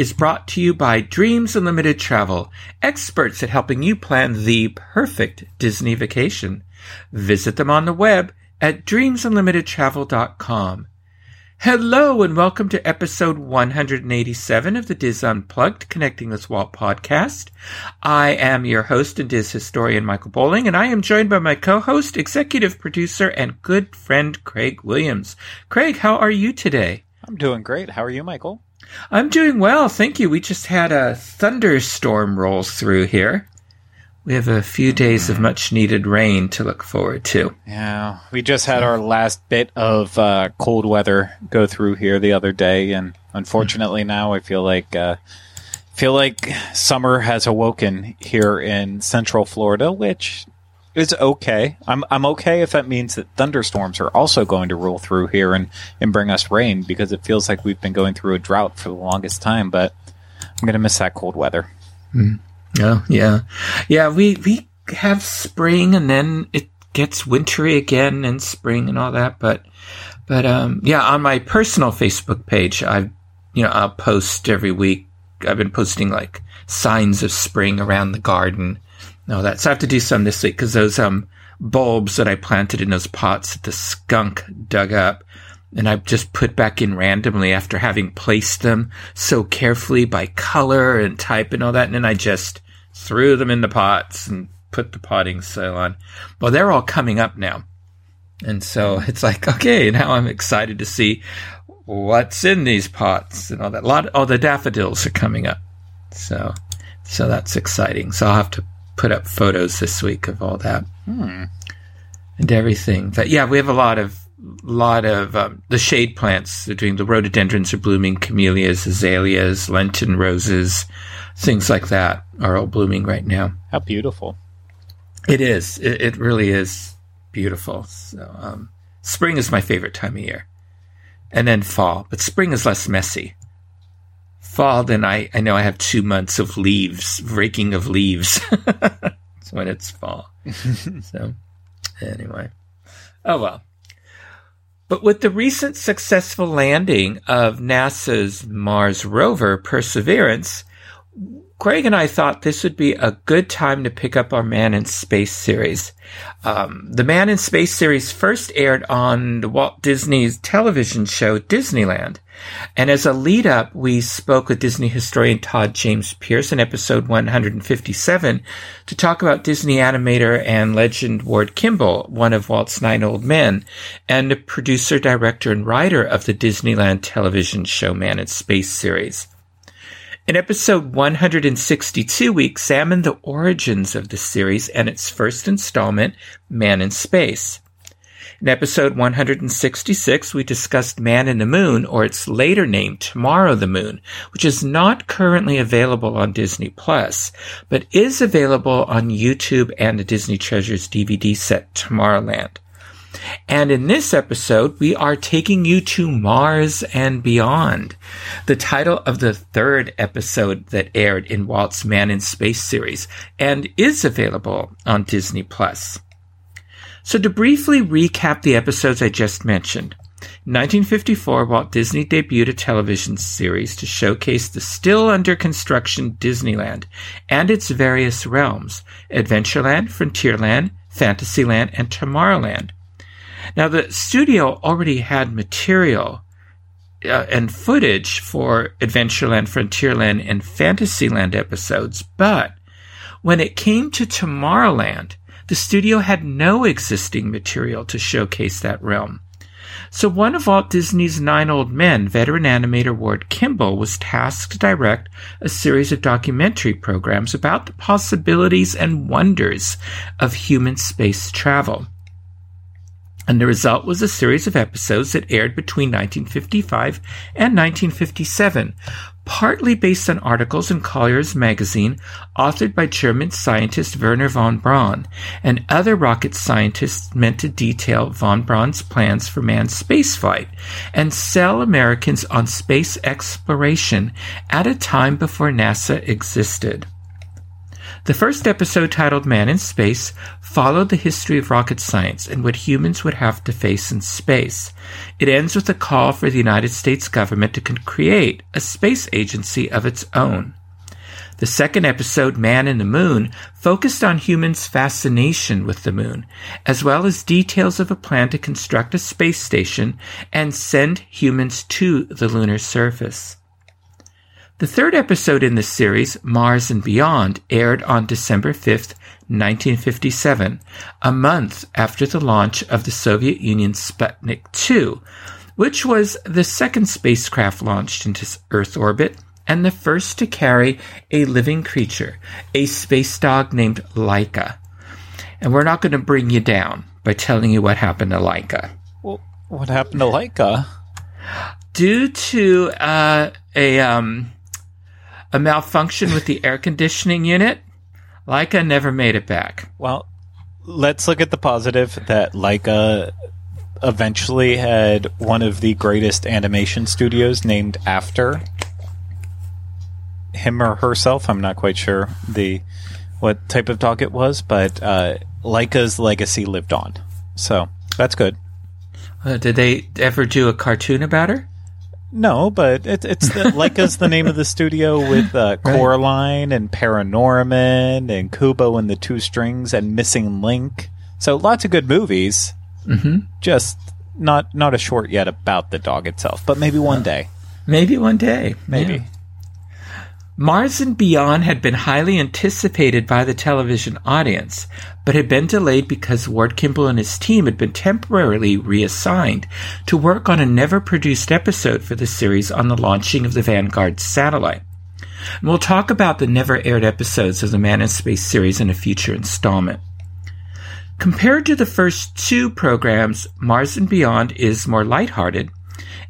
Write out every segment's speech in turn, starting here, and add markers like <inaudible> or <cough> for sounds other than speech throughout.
is brought to you by Dreams Unlimited Travel, experts at helping you plan the perfect Disney vacation. Visit them on the web at dreamsunlimitedtravel.com. Hello and welcome to episode 187 of the DIS Unplugged Connecting with Walt podcast. I am your host and DIS historian Michael Bowling, and I am joined by my co-host, executive producer, and good friend Craig Williams. Craig, how are you today? I'm doing great. How are you, Michael? I'm doing well, thank you. We just had a thunderstorm roll through here. We have a few days of much needed rain to look forward to. Yeah, we just had our last bit of uh, cold weather go through here the other day, and unfortunately now I feel like uh, feel like summer has awoken here in Central Florida, which is okay. I'm I'm okay if that means that thunderstorms are also going to roll through here and, and bring us rain because it feels like we've been going through a drought for the longest time. But I'm gonna miss that cold weather. Oh yeah, yeah. We we have spring and then it gets wintry again and spring and all that. But but um yeah, on my personal Facebook page, I you know I'll post every week. I've been posting like signs of spring around the garden. And all that. So I have to do some this week because those um bulbs that I planted in those pots that the skunk dug up and I just put back in randomly after having placed them so carefully by color and type and all that. And then I just threw them in the pots and put the potting soil on. Well, they're all coming up now. And so <laughs> it's like, okay, now I'm excited to see what's in these pots and all that. A lot, oh, the daffodils are coming up. So, so that's exciting. So I'll have to put up photos this week of all that and everything. But yeah, we have a lot of lot of um, the shade plants. They're doing the rhododendrons are blooming, camellias, azaleas, Lenten roses, things like that are all blooming right now. How beautiful! It is. It, it really is beautiful. So, um, spring is my favorite time of year, and then fall. But spring is less messy. Fall, then I I know I have two months of leaves, raking of leaves. <laughs> That's when it's fall. <laughs> so, anyway, oh well. But with the recent successful landing of NASA's Mars rover Perseverance, Craig and I thought this would be a good time to pick up our Man in Space series. Um, the Man in Space series first aired on the Walt Disney's television show Disneyland. And as a lead up, we spoke with Disney historian Todd James Pierce in episode 157 to talk about Disney animator and legend Ward Kimball, one of Walt's nine old men, and the producer, director, and writer of the Disneyland television show Man in Space series. In episode 162, we examined the origins of the series and its first installment, Man in Space. In episode 166, we discussed Man in the Moon, or its later name, Tomorrow the Moon, which is not currently available on Disney Plus, but is available on YouTube and the Disney Treasures DVD set Tomorrowland. And in this episode, we are taking you to Mars and beyond. The title of the third episode that aired in Walt's Man in Space series and is available on Disney Plus. So to briefly recap the episodes I just mentioned. 1954, Walt Disney debuted a television series to showcase the still under construction Disneyland and its various realms Adventureland, Frontierland, Fantasyland, and Tomorrowland. Now, the studio already had material uh, and footage for Adventureland, Frontierland, and Fantasyland episodes, but when it came to Tomorrowland, the studio had no existing material to showcase that realm. So one of Walt Disney's nine old men, veteran animator Ward Kimball, was tasked to direct a series of documentary programs about the possibilities and wonders of human space travel. And the result was a series of episodes that aired between 1955 and 1957, partly based on articles in Collier's magazine authored by German scientist Wernher von Braun and other rocket scientists meant to detail von Braun's plans for manned spaceflight and sell Americans on space exploration at a time before NASA existed. The first episode, titled Man in Space, followed the history of rocket science and what humans would have to face in space. It ends with a call for the United States government to create a space agency of its own. The second episode, Man in the Moon, focused on humans' fascination with the moon, as well as details of a plan to construct a space station and send humans to the lunar surface. The third episode in this series, Mars and Beyond, aired on December 5th, 1957, a month after the launch of the Soviet Union's Sputnik 2, which was the second spacecraft launched into Earth orbit and the first to carry a living creature, a space dog named Laika. And we're not going to bring you down by telling you what happened to Laika. Well, what happened to Laika? Due to uh, a um, a malfunction with the air conditioning unit. Laika never made it back. Well, let's look at the positive that Laika eventually had one of the greatest animation studios named after him or herself. I'm not quite sure the what type of dog it was, but uh, Laika's legacy lived on. So that's good. Uh, did they ever do a cartoon about her? No, but it, it's the, Laika's the name of the studio with uh, Coraline and Paranorman and Kubo and the Two Strings and Missing Link. So lots of good movies. Mm-hmm. Just not not a short yet about the dog itself, but maybe one day. Maybe one day. Maybe. Yeah. Mars and Beyond had been highly anticipated by the television audience, but had been delayed because Ward Kimball and his team had been temporarily reassigned to work on a never produced episode for the series on the launching of the Vanguard satellite. And we'll talk about the never aired episodes of the Man in Space series in a future installment. Compared to the first two programs, Mars and Beyond is more lighthearted,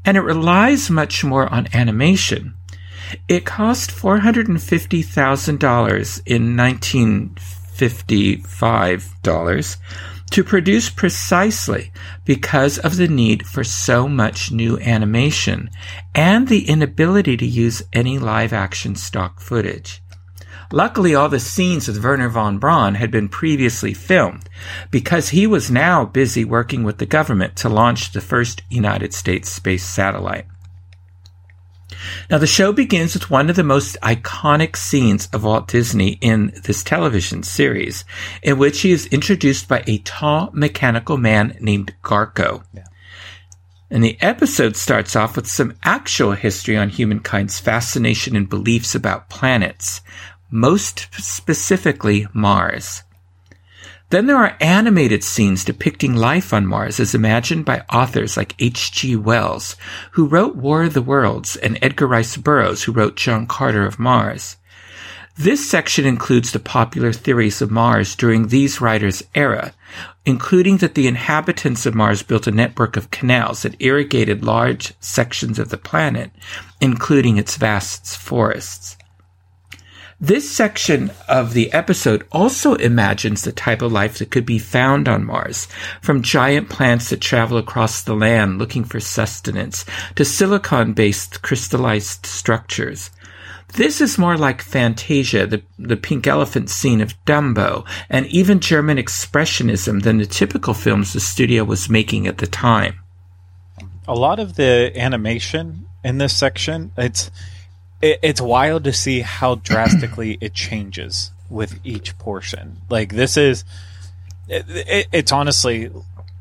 and it relies much more on animation it cost $450,000 in 1955 dollars to produce precisely because of the need for so much new animation and the inability to use any live action stock footage. Luckily, all the scenes with Wernher von Braun had been previously filmed because he was now busy working with the government to launch the first United States space satellite. Now, the show begins with one of the most iconic scenes of Walt Disney in this television series, in which he is introduced by a tall mechanical man named Garco. Yeah. And the episode starts off with some actual history on humankind's fascination and beliefs about planets, most specifically Mars. Then there are animated scenes depicting life on Mars as imagined by authors like H.G. Wells, who wrote War of the Worlds, and Edgar Rice Burroughs, who wrote John Carter of Mars. This section includes the popular theories of Mars during these writers' era, including that the inhabitants of Mars built a network of canals that irrigated large sections of the planet, including its vast forests. This section of the episode also imagines the type of life that could be found on Mars, from giant plants that travel across the land looking for sustenance to silicon-based crystallized structures. This is more like Fantasia, the, the pink elephant scene of Dumbo, and even German Expressionism than the typical films the studio was making at the time. A lot of the animation in this section, it's it, it's wild to see how drastically <clears throat> it changes with each portion. Like this is, it, it, it's honestly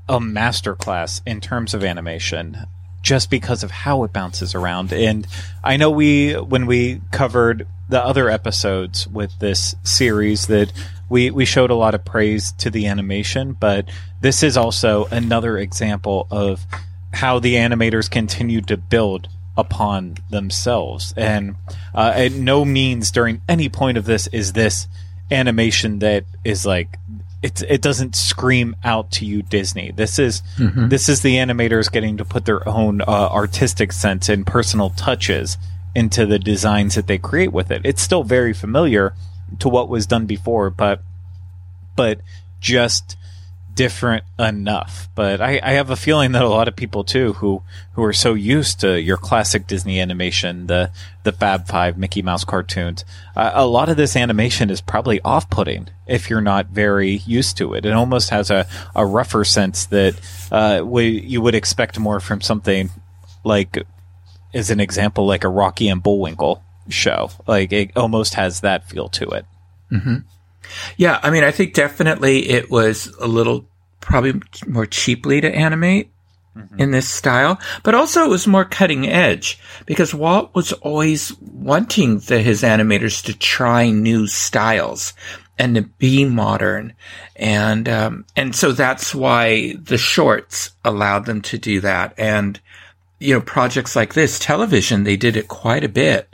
a masterclass in terms of animation, just because of how it bounces around. And I know we when we covered the other episodes with this series that we we showed a lot of praise to the animation, but this is also another example of how the animators continued to build upon themselves. And uh, at no means during any point of this is this animation that is like it it doesn't scream out to you Disney. This is this is the animators getting to put their own uh, artistic sense and personal touches into the designs that they create with it. It's still very familiar to what was done before, but but just different enough. But I, I have a feeling that a lot of people too, who who are so used to your classic Disney animation, the the Fab Five Mickey Mouse cartoons, uh, a lot of this animation is probably off putting if you're not very used to it. It almost has a, a rougher sense that uh, we, you would expect more from something like, as an example, like a Rocky and Bullwinkle show. Like it almost has that feel to it. Yeah, I mean, I think definitely it was a little probably more cheaply to animate in this style, but also it was more cutting edge because Walt was always wanting the, his animators to try new styles and to be modern, and um, and so that's why the shorts allowed them to do that, and you know projects like this, television, they did it quite a bit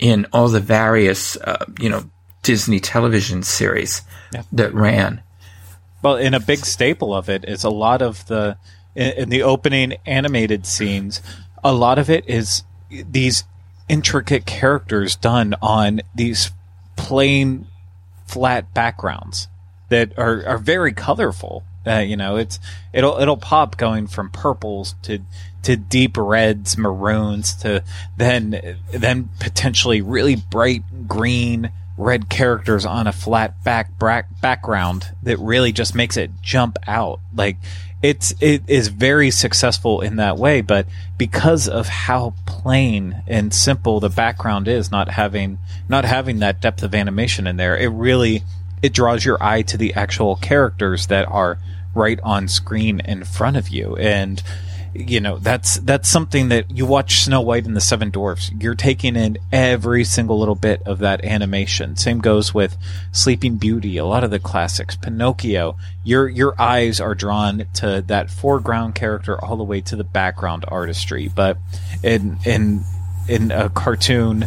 in all the various uh, you know Disney television series that ran. Well, and a big staple of it is a lot of the in, in the opening animated scenes. A lot of it is these intricate characters done on these plain, flat backgrounds that are, are very colorful. Uh, you know, it's it'll it'll pop going from purples to to deep reds, maroons to then then potentially really bright green red characters on a flat back back background that really just makes it jump out. Like it's it is very successful in that way, but because of how plain and simple the background is, not having not having that depth of animation in there, it really it draws your eye to the actual characters that are right on screen in front of you and you know that's that's something that you watch Snow White and the Seven Dwarfs. You're taking in every single little bit of that animation. Same goes with Sleeping Beauty, a lot of the classics, Pinocchio. Your your eyes are drawn to that foreground character all the way to the background artistry. But in in in a cartoon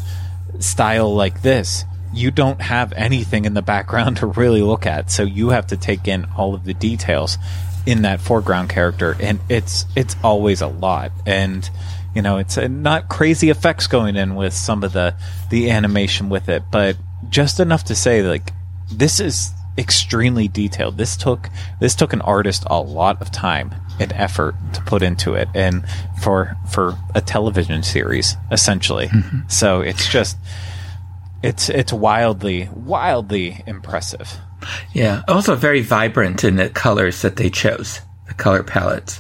style like this, you don't have anything in the background <laughs> to really look at, so you have to take in all of the details in that foreground character, and it's it's always a lot. And you know, it's uh, not crazy effects going in with some of the the animation with it, but just enough to say like this is extremely detailed. This took this took an artist a lot of time and effort to put into it, and for for a television series essentially. So it's just it's it's wildly wildly impressive. Yeah, also very vibrant in the colors that they chose, the color palettes.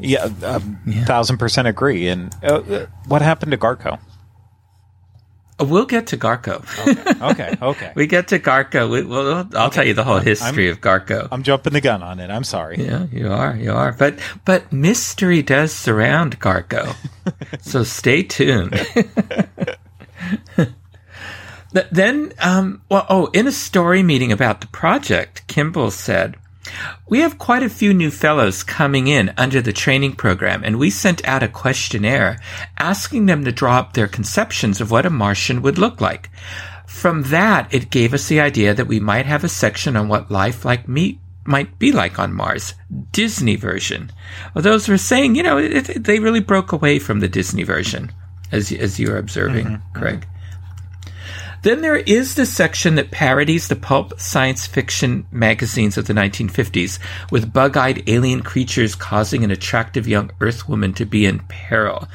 Yeah, um, thousand percent agree. And uh, uh, what happened to Garco? Uh, We'll get to Garco. Okay, okay. <laughs> we get to Garco. We, well, I'll tell you the whole history of Garco. I'm jumping the gun on it. I'm sorry. yeah, you are, you are. But but mystery does surround Garco, <laughs> so stay tuned. <laughs> Th- then, um, well, oh, in a story meeting about the project, Kimball said, We have quite a few new fellows coming in under the training program, and we sent out a questionnaire asking them to draw up their conceptions of what a Martian would look like. From that, it gave us the idea that we might have a section on what life like me might be like on Mars, Disney version. Well, those were saying, you know, it, it, they really broke away from the Disney version, as as you're observing, Craig. Then there is the section that parodies the pulp science fiction magazines of the 1950s, with bug eyed alien creatures causing an attractive young Earthwoman to be in peril.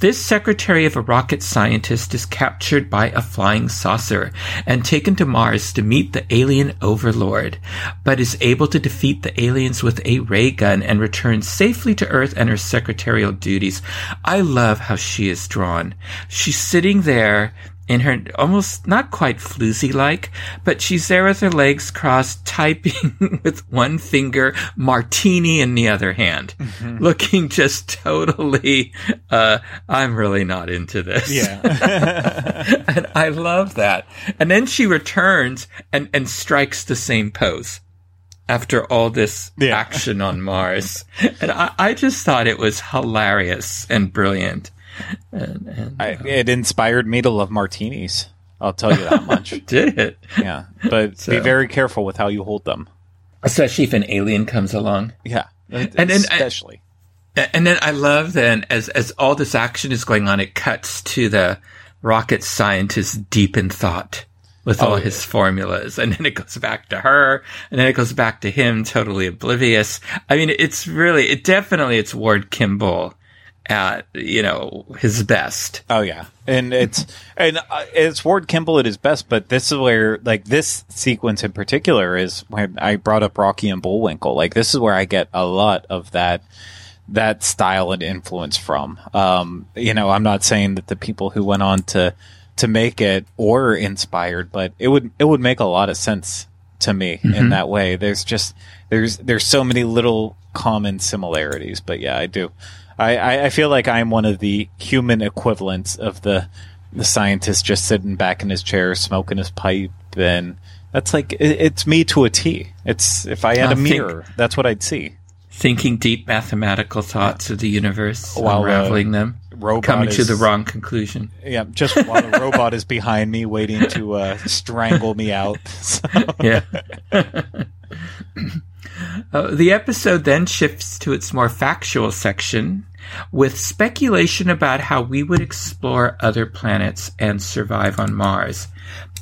This secretary of a rocket scientist is captured by a flying saucer and taken to Mars to meet the alien overlord, but is able to defeat the aliens with a ray gun and return safely to Earth and her secretarial duties. I love how she is drawn. She's sitting there in her almost not quite floozy like, but she's there with her legs crossed, typing <laughs> with one finger, martini in the other hand, looking just totally, uh, I'm really not into this. Yeah. <laughs> and I love that. And then she returns and, and strikes the same pose after all this Yeah. action on Mars. And I, I just thought it was hilarious and brilliant. And, and I, uh, it inspired me to love martinis. I'll tell you that much. <laughs> did it. yeah, but be very careful with how you hold them. especially if an alien comes along. Yeah, And then I- especially. And then I love then as as all this action is going on, it cuts to the rocket scientist deep in thought with all Oh, his formulas, and then it goes back to her, and then it goes back to him, totally oblivious. I mean, it's really, it definitely, it's Ward Kimball at you know his best. Oh yeah, and it's and uh, it's Ward Kimball at his best. But this is where like this sequence in particular is when I brought up Rocky and Bullwinkle. Like this is where I get a lot of that that style and influence from. Um, you know, I'm not saying that the people who went on to to make it were inspired, but it would it would make a lot of sense to me in that way. There's just there's there's so many little common similarities. But yeah, I do. I, I, I feel like I'm one of the human equivalents of the the scientist just sitting back in his chair smoking his pipe and that's like it, it's me to a T. It's if I had a think- mirror, that's what I'd see. Thinking deep mathematical thoughts of the universe, While, uh, unraveling them, robot coming to the wrong conclusion. Yeah, just while the robot is behind me waiting to uh, strangle me out. <laughs> So- yeah. <laughs> Uh, the episode then shifts to its more factual section with speculation about how we would explore other planets and survive on Mars.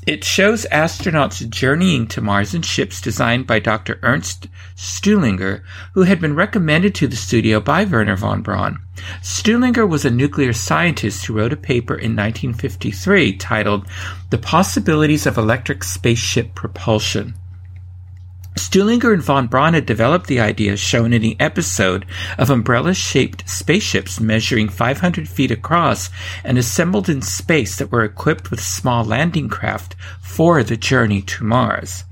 It shows astronauts journeying to Mars in ships designed by Dr. Ernst Stuhlinger, who had been recommended to the studio by Wernher von Braun. Stuhlinger was a nuclear scientist who wrote a paper in 1953 titled The Possibilities of Electric Spaceship Propulsion. Stuhlinger and von Braun had developed the idea shown in the episode of umbrella-shaped spaceships measuring 500 feet across and assembled in space that were equipped with small landing craft for the journey to Mars.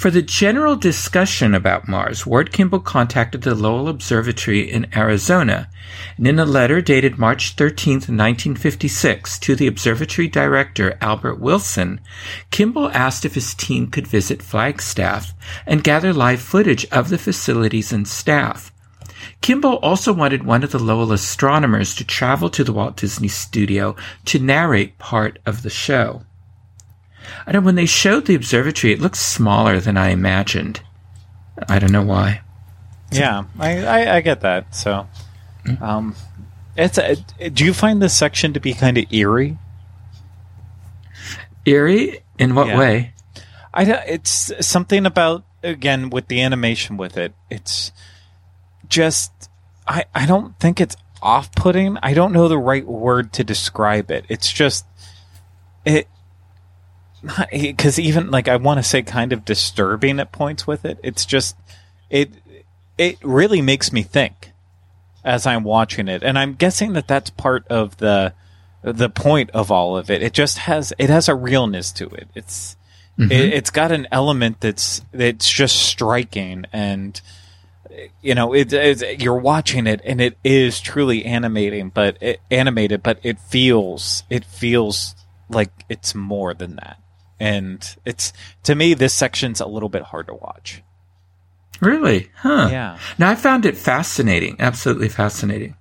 For the general discussion about Mars, Ward Kimball contacted the Lowell Observatory in Arizona, and in a letter dated March 13, 1956, to the observatory director Albert Wilson, Kimball asked if his team could visit Flagstaff and gather live footage of the facilities and staff. Kimball also wanted one of the Lowell astronomers to travel to the Walt Disney Studio to narrate part of the show. I know when they showed the observatory, it looked smaller than I imagined. I don't know why. yeah, I, I, I get that. So, um, it's a, do you find this section to be kind of eerie? Eerie? In what Yeah. way? I it's something about again with the animation with it. It's just I I don't think it's off-putting. I don't know the right word to describe it. It's just it <laughs> because even like I want to say kind of disturbing at points with it. It's just it it really makes me think as I'm watching it, and I'm guessing that that's part of the the point of all of it. It just has it has a realness to it. It's it, mm-hmm. it's got an element that's that's just striking and you know it, it's you're watching it and it is truly animating but it, animated but it feels it feels like it's more than that and it's to me this section's a little bit hard to watch Really? Huh. yeah Now, I found it fascinating. Absolutely fascinating.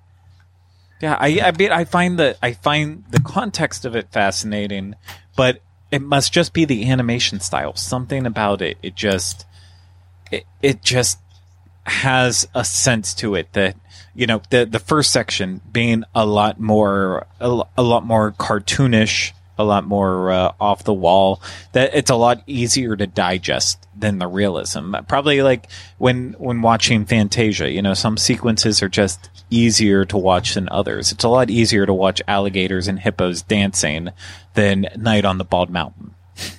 Yeah, I I mean I find the I find the context of it fascinating, but it must just be the animation style. Something about it, it just it it just has a sense to it that you know the the first section being a lot more a, a lot more cartoonish, a lot more uh, off the wall. That it's a lot easier to digest than the realism. Probably like when when watching Fantasia, you know, some sequences are just easier to watch than others. It's a lot easier to watch alligators and hippos dancing than Night on the Bald Mountain. <laughs>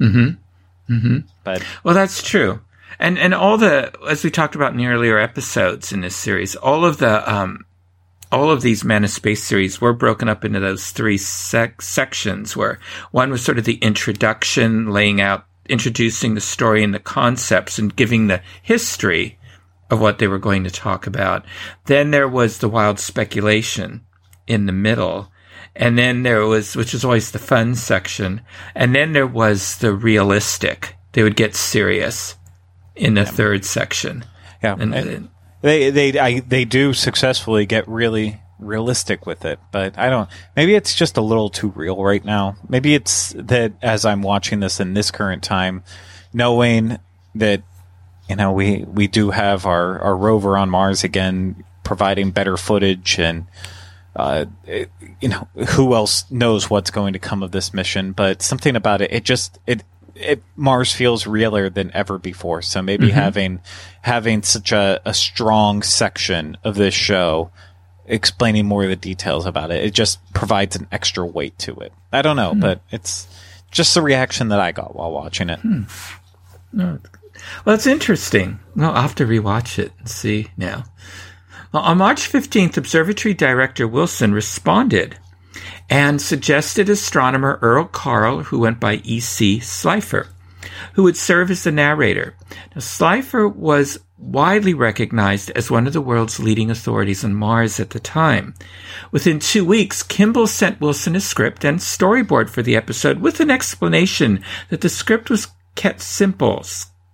Mm-hmm. Mm-hmm. But Well, that's true. And and all the as we talked about in the earlier episodes in this series, all of the um all of these Man of Space series were broken up into those three sec- sections where one was sort of the introduction, laying out, introducing the story and the concepts and giving the history of what they were going to talk about. Then there was the wild speculation in the middle. And then there was, which was always the fun section. And then there was the realistic. They would get serious in the third section. yeah, and- and- They they I, they do successfully get really realistic with it, but I don't. Maybe it's just a little too real right now. Maybe it's that as I'm watching this in this current time, knowing that you know, we we do have our our rover on Mars again, providing better footage and. Uh, it, you know, who else knows what's going to come of this mission? But something about it, it just it it, Mars feels realer than ever before. So maybe mm-hmm. having having such a, a strong section of this show explaining more of the details about it, it just provides an extra weight to it. I don't know, hmm. but it's just the reaction that I got while watching it. Hmm. No. Well, it's interesting. Well, I'll have to rewatch it and see now. Well, on March 15th, Observatory Director Wilson responded and suggested astronomer Earl Carl, who went by E.C. Slipher, who would serve as the narrator. Now, Slipher was widely recognized as one of the world's leading authorities on Mars at the time. Within two weeks, Kimball sent Wilson a script and storyboard for the episode with an explanation that the script was kept simple,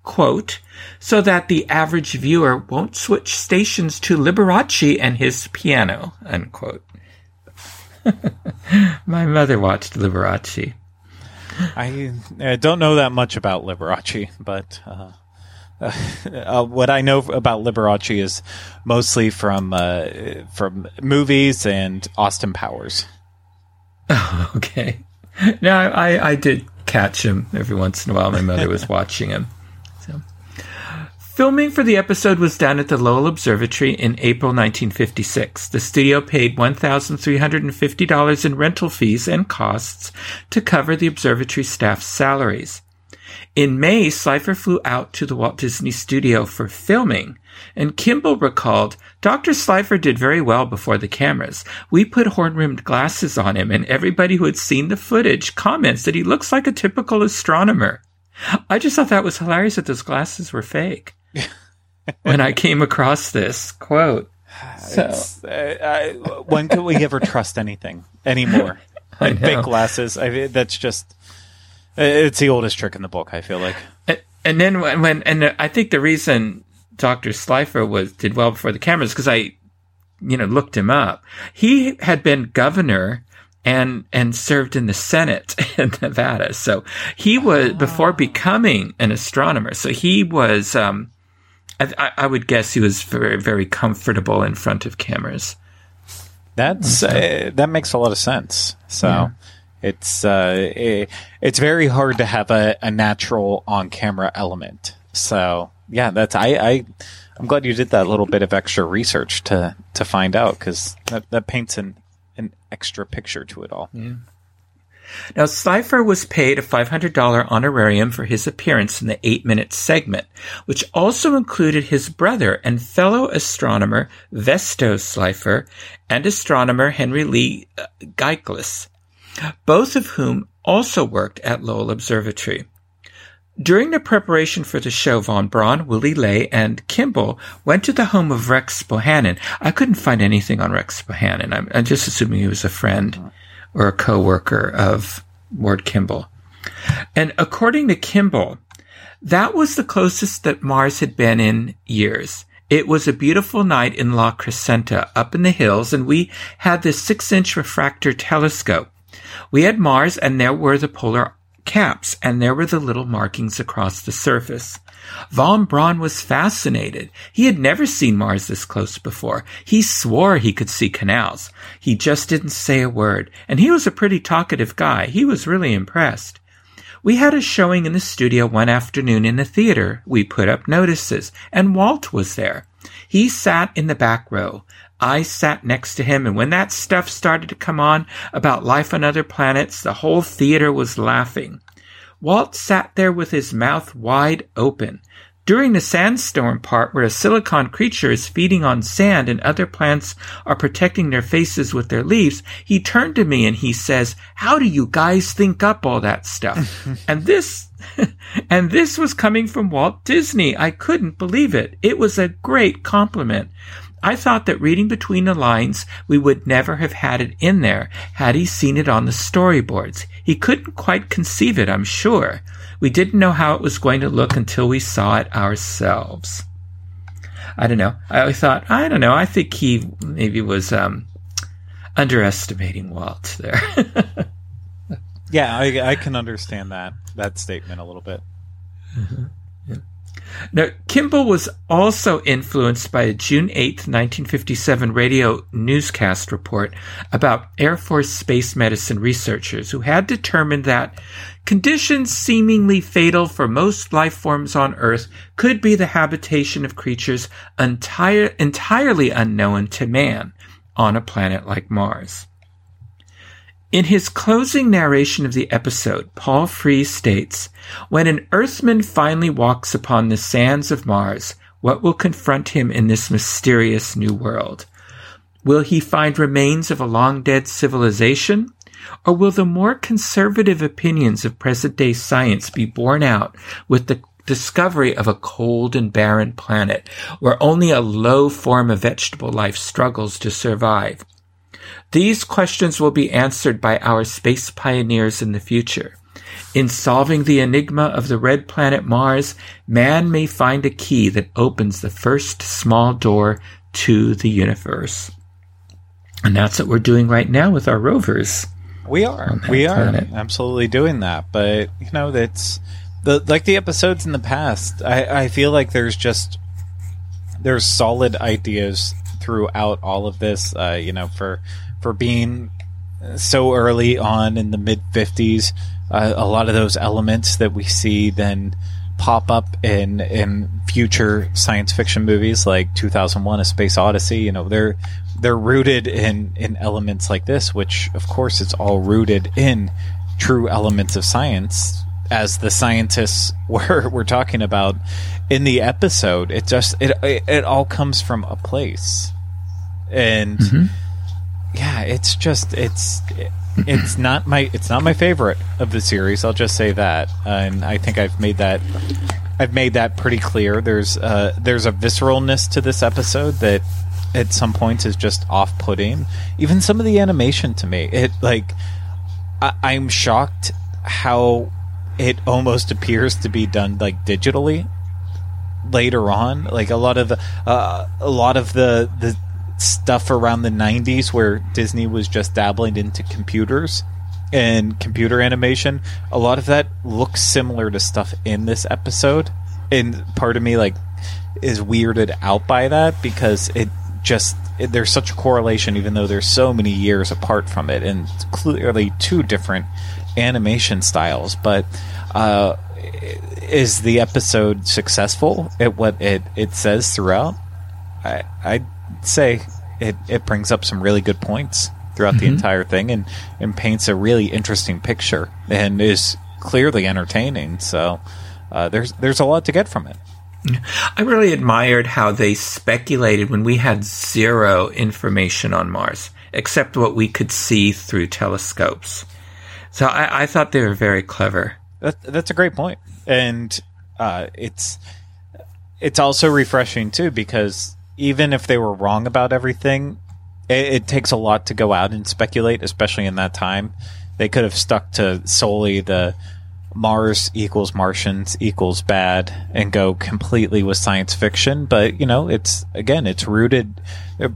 quote, so that the average viewer won't switch stations to Liberace and his piano, unquote. <laughs> My mother watched Liberace. I, I, don't know that much about Liberace, but uh, <laughs> uh, what I know about Liberace is mostly from uh, from movies and Austin Powers. Oh, <laughs> okay. No, I, I did catch him every once in a while. My mother was watching him. Filming for the episode was done at the Lowell Observatory in April 1956. The studio paid $1,350 in rental fees and costs to cover the observatory staff's salaries. In May, Slipher flew out to the Walt Disney Studio for filming, and Kimball recalled, Dr. Slipher did very well before the cameras. We put horn-rimmed glasses on him, and everybody who had seen the footage comments that he looks like a typical astronomer. I just thought that was hilarious that those glasses were fake. When I came across this quote. So, uh, uh, when can we ever trust anything anymore? <laughs> Like fake glasses. I, that's just it's the oldest trick in the book. I feel like. And, and then when, when, and I think the reason Doctor Slipher was did well before the cameras because I, you know, looked him up. He had been governor and and served in the Senate <laughs> in Nevada. So he was oh. before becoming an astronomer. So he was um, I, I, would guess he was very, very comfortable in front of cameras. That's uh, that makes a lot of sense. So yeah. it's uh, it, it's very hard to have a, a natural on camera element. So yeah, that's I, I I'm glad you did that little bit of extra research to to find out because that, that paints an an extra picture to it all. Yeah. Now, Slipher was paid a $500 honorarium for his appearance in the eight minute segment, which also included his brother and fellow astronomer Vesto Slipher and astronomer Henry Lee uh, Giclas, both of whom also worked at Lowell Observatory. During the preparation for the show, Von Braun, Willy Ley, and Kimball went to the home of Rex Bohannon. I couldn't find anything on Rex Bohannon. I'm, I'm just assuming he was a friend or a co-worker of Ward Kimball. And according to Kimball, that was the closest that Mars had been in years. It was a beautiful night in La Crescenta up in the hills, and we had this six inch refractor telescope. We had Mars, and there were the polar caps, and there were the little markings across the surface. Von Braun was fascinated. He had never seen Mars this close before. He swore he could see canals. He just didn't say a word. And he was a pretty talkative guy. He was really impressed. We had a showing in the studio one afternoon in the theater. We put up notices, and Walt was there. He sat in the back row. I sat next to him, and when that stuff started to come on about life on other planets, the whole theater was laughing. Walt sat there with his mouth wide open. During the sandstorm part where a silicon creature is feeding on sand and other plants are protecting their faces with their leaves, he turned to me and he says, how do you guys think up all that stuff? <laughs> and this, <laughs> and this was coming from Walt Disney. I couldn't believe it. It was a great compliment. I thought that reading between the lines, we would never have had it in there had he seen it on the storyboards. He couldn't quite conceive it, I'm sure. We didn't know how it was going to look until we saw it ourselves. I don't know. I thought, I don't know. I think he maybe was um, underestimating Walt there. <laughs> yeah, I, I, can understand that that statement a little bit. Mm-hmm. Now, Kimball was also influenced by a June 8, 1957 radio newscast report about Air Force space medicine researchers who had determined that conditions seemingly fatal for most life forms on Earth could be the habitation of creatures entire, entirely unknown to man on a planet like Mars. In his closing narration of the episode, Paul Frees states, When an Earthman finally walks upon the sands of Mars, what will confront him in this mysterious new world? Will he find remains of a long dead civilization? Or will the more conservative opinions of present day science be borne out with the discovery of a cold and barren planet where only a low form of vegetable life struggles to survive? These questions will be answered by our space pioneers in the future. In solving the enigma of the red planet Mars, man may find a key that opens the first small door to the universe. And that's what we're doing right now with our rovers. We are. We are planet. absolutely doing that. But, you know, that's the like the episodes in the past, I, I feel like there's just there's solid ideas throughout all of this. Uh, you know, for for being so early on in the mid 50s. Uh, a lot of those elements that we see then pop up in in future science fiction movies like 2001 a space odyssey. You know they're they're rooted in in elements like this which of course it's all rooted in true elements of science as the scientists <laughs> were we're talking about in the episode. It just it it, it all comes from a place. And mm-hmm yeah, it's just it's it's not my it's not my favorite of the series. I'll just say that, and I think I've made that I've made that pretty clear. There's uh, there's a visceralness to this episode that at some points is just off putting. Even some of the animation to me, it like I, I'm shocked how it almost appears to be done like digitally later on like a lot of the uh, a lot of the the stuff around the 90s where Disney was just dabbling into computers and computer animation. A lot of that looks similar to stuff in this episode. And part of me like is weirded out by that because it just it, there's such a correlation even though there's so many years apart from it and clearly two different animation styles but uh, is the episode successful at what it, it says throughout I, I say it, it brings up some really good points throughout mm-hmm. the entire thing and, and paints a really interesting picture and is clearly entertaining. So uh, there's there's a lot to get from it. I really admired how they speculated when we had zero information on Mars, except what we could see through telescopes. So I, I thought they were very clever. That, that's a great point, and uh, it's it's also refreshing too because even if they were wrong about everything, it, it, takes a lot to go out and speculate, especially in that time. They could have stuck to solely the Mars equals Martians equals bad and go completely with science fiction. But, you know, it's, again, it's rooted, uh,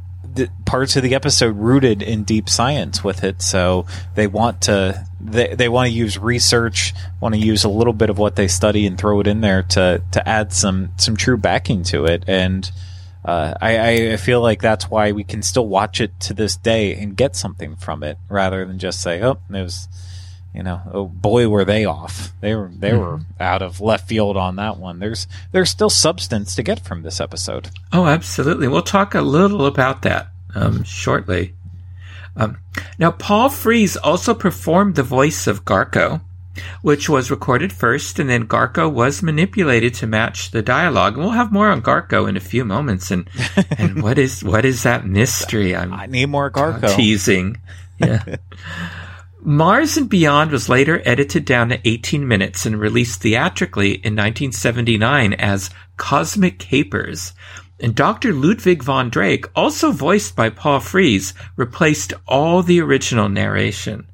parts of the episode rooted in deep science with it. So they want to, they, they want to use research, want to use a little bit of what they study and throw it in there to, to add some, some true backing to it. And, uh, I, I feel like that's why we can still watch it to this day and get something from it rather than just say, "Oh, it was." You know, oh boy, were they off? They were they mm-hmm. were out of left field on that one. There's there's still substance to get from this episode. Oh, absolutely. We'll talk a little about that um, shortly. Um, now, Paul Frees also performed the voice of Garco which was recorded first, and then Garco was manipulated to match the dialogue. And we'll have more on Garco in a few moments. And <laughs> and what is what is that mystery? I'm i need more Garco teasing. Yeah. Mars and Beyond was later edited down to 18 minutes and released theatrically in 1979 as Cosmic Capers. And Dr. Ludwig von Drake, also voiced by Paul Frees, replaced all the original narration.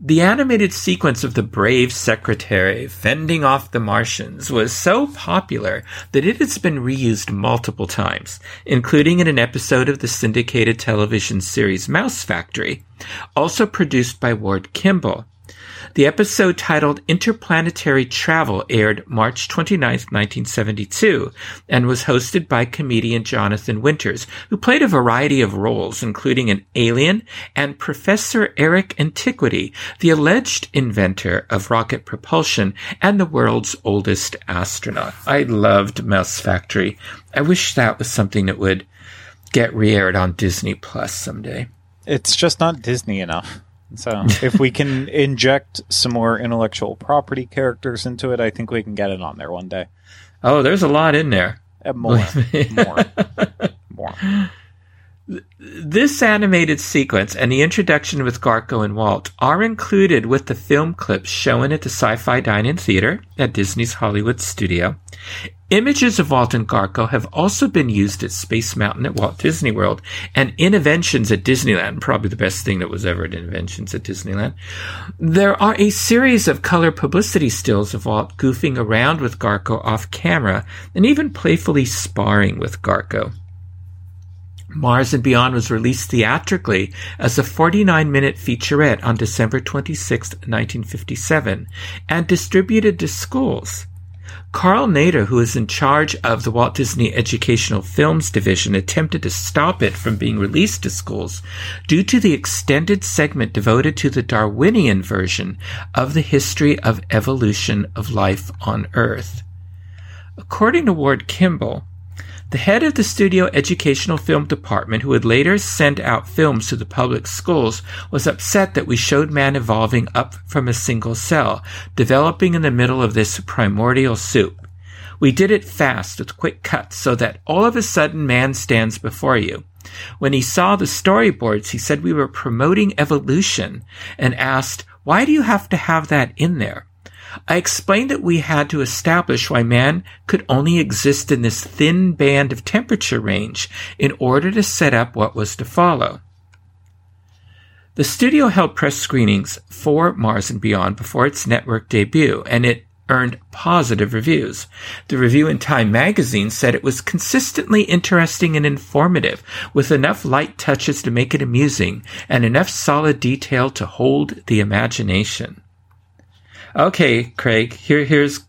The animated sequence of the brave secretary fending off the Martians was so popular that it has been reused multiple times, including in an episode of the syndicated television series Mouse Factory, also produced by Ward Kimball. The episode titled Interplanetary Travel aired March 29, 1972, and was hosted by comedian Jonathan Winters, who played a variety of roles, including an alien and Professor Eric Antiquity, the alleged inventor of rocket propulsion and the world's oldest astronaut. I loved Mouse Factory. I wish that was something that would get re-aired on Disney Plus someday. It's just not Disney enough. So if we can <laughs> inject some more intellectual property characters into it, I think we can get it on there one day. Oh, there's a lot in there. Uh, more, <laughs> more, more. This animated sequence and the introduction with Garco and Walt are included with the film clips shown at the Sci-Fi Dine-In Theater at Disney's Hollywood studio. Images of Walt and Garco have also been used at Space Mountain at Walt Disney World and Innoventions at Disneyland, probably the best thing that was ever at Innoventions at Disneyland. There are a series of color publicity stills of Walt goofing around with Garco off camera and even playfully sparring with Garco. Mars and Beyond was released theatrically as a 49 minute featurette on December 26, 1957, and distributed to schools. Carl Nater, who is in charge of the Walt Disney Educational Films Division, attempted to stop it from being released to schools due to the extended segment devoted to the Darwinian version of the history of evolution of life on Earth. According to Ward Kimball, the head of the studio educational film department, who would later send out films to the public schools, was upset that we showed man evolving up from a single cell, developing in the middle of this primordial soup. We did it fast with quick cuts so that all of a sudden man stands before you. When he saw the storyboards, he said we were promoting evolution and asked, why do you have to have that in there? I explained that we had to establish why man could only exist in this thin band of temperature range in order to set up what was to follow. The studio held press screenings for Mars and Beyond before its network debut, and it earned positive reviews. The review in Time magazine said it was consistently interesting and informative, with enough light touches to make it amusing and enough solid detail to hold the imagination. Okay, Craig, here here's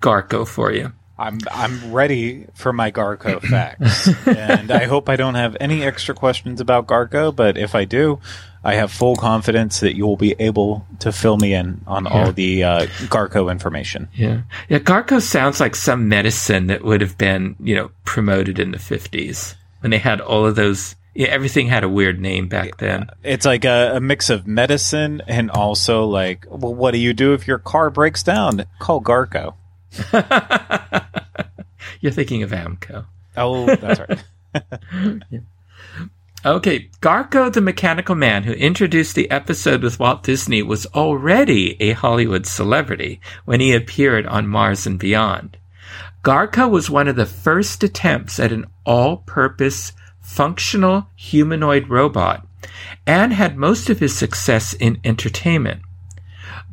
Garco for you. I'm I'm ready for my Garco <clears throat> facts, and I hope I don't have any extra questions about Garco. But if I do, I have full confidence that you will be able to fill me in on yeah. all the uh, Garco information. Yeah, yeah. Garco sounds like some medicine that would have been you know promoted in the fifties when they had all of those yeah, everything had a weird name back then. It's like a, a, mix of medicine and also like, well, what do you do if your car breaks down? Call Garco. <laughs> You're thinking of AAMCO. Oh, that's right. <laughs> <laughs> yeah. Okay, Garco the Mechanical Man, who introduced the episode with Walt Disney, was already a Hollywood celebrity when he appeared on Mars and Beyond. Garco was one of the first attempts at an all-purpose functional humanoid robot and had most of his success in entertainment.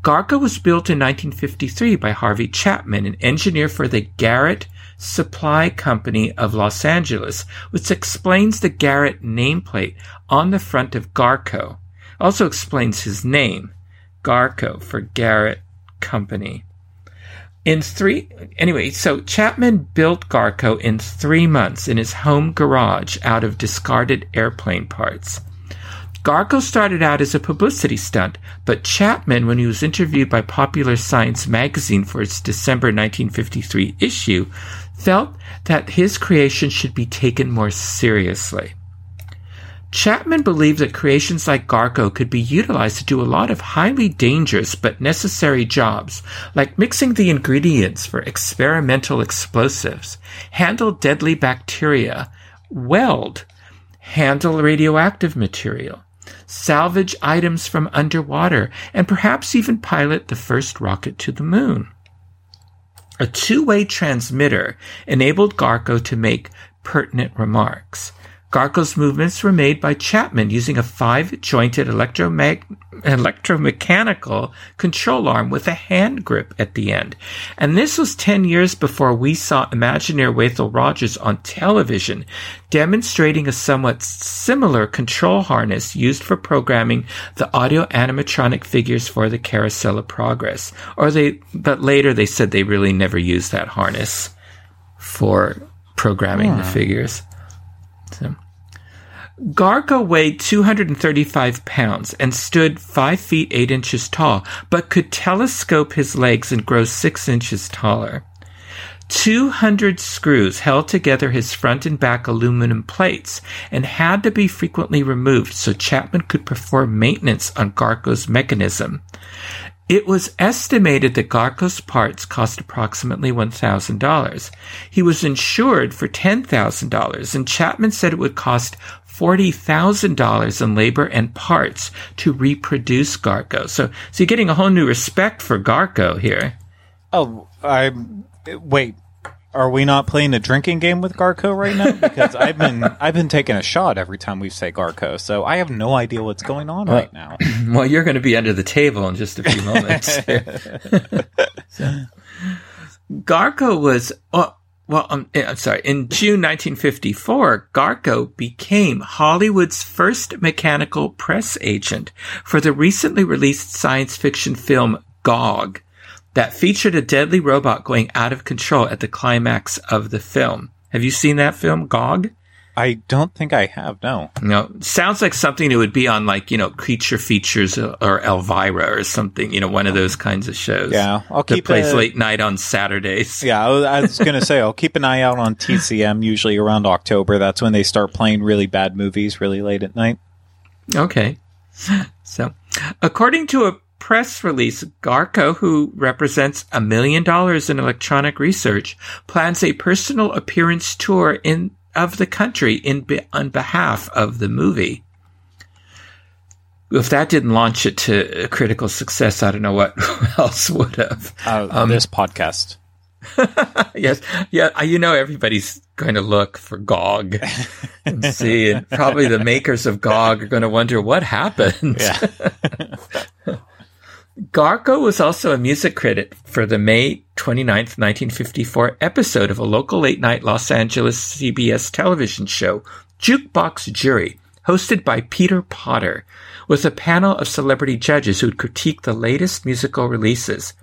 Garco was built in 1953 by Harvey Chapman, an engineer for the Garrett Supply Company of Los Angeles, which explains the Garrett nameplate on the front of Garco. Also explains his name, Garco for Garrett Company. In three, anyway, so Chapman built Garco in three months in his home garage out of discarded airplane parts. Garco started out as a publicity stunt, but Chapman, when he was interviewed by Popular Science magazine for its December 1953 issue, felt that his creation should be taken more seriously. Chapman believed that creations like Garco could be utilized to do a lot of highly dangerous but necessary jobs, like mixing the ingredients for experimental explosives, handle deadly bacteria, weld, handle radioactive material, salvage items from underwater, and perhaps even pilot the first rocket to the moon. A two-way transmitter enabled Garco to make pertinent remarks. Garco's movements were made by Chapman using a five-jointed electromag- electromechanical control arm with a hand grip at the end. And this was 10 years before we saw Imagineer Wathel Rogers on television demonstrating a somewhat similar control harness used for programming the audio animatronic figures for the Carousel of Progress. Or they, but later they said they really never used that harness for programming the hmm. figures. So. Weighed 235 pounds and stood 5 feet 8 inches tall, but could telescope his legs and grow 6 inches taller. 200 screws held together his front and back aluminum plates and had to be frequently removed so Chapman could perform maintenance on Garco's mechanism. It was estimated that Garco's parts cost approximately $1,000. He was insured for $10,000, and Chapman said it would cost $40,000 in labor and parts to reproduce Garco. So, so you're getting a whole new respect for Garco here. Oh, I wait. Are we not playing a drinking game with Garco right now? Because I've been I've been taking a shot every time we say Garco, so I have no idea what's going on right now. <clears throat> Well, you're going to be under the table in just a few moments. <laughs> <laughs> So, Garco was, oh, well, um, eh, I'm sorry. In June 1954, Garco became Hollywood's first mechanical press agent for the recently released science fiction film Gog that featured a deadly robot going out of control at the climax of the film. Have you seen that film, Gog? I don't think I have. No. No, sounds like something that would be on like you know Creature Features or Elvira or something. You know, one of those kinds of shows. Yeah, I'll that keep plays a- late night on Saturdays. <laughs> Yeah, I was, was gonna say I'll keep an eye out on TCM. Usually around October, that's when they start playing really bad movies really late at night. Okay. So, according to a press release, Garco, who represents a million dollars in electronic research, plans a personal appearance tour in of the country in on behalf of the movie. If that didn't launch it to critical success, I don't know what <laughs> else would have. Uh, this podcast. <laughs> yes, yeah, you know everybody's going to look for GOG and <laughs> see, and probably the makers of GOG are going to wonder what happened. Yeah. Garco was also a music critic for the May 29th, 1954 episode of a local late night Los Angeles CBS television show, Jukebox Jury, hosted by Peter Potter, with a panel of celebrity judges who would critique the latest musical releases.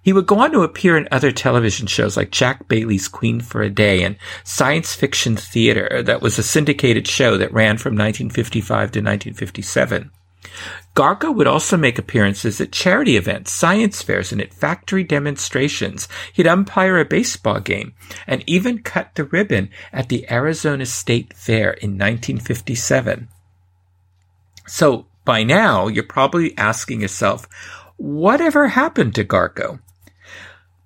He would go on to appear in other television shows like Jack Bailey's Queen for a Day and Science Fiction Theater, that was a syndicated show that ran from 1955 to 1957. Garco would also make appearances at charity events, science fairs, and at factory demonstrations. He'd umpire a baseball game and even cut the ribbon at the Arizona State Fair in 1957. So by now, you're probably asking yourself, whatever happened to Garco?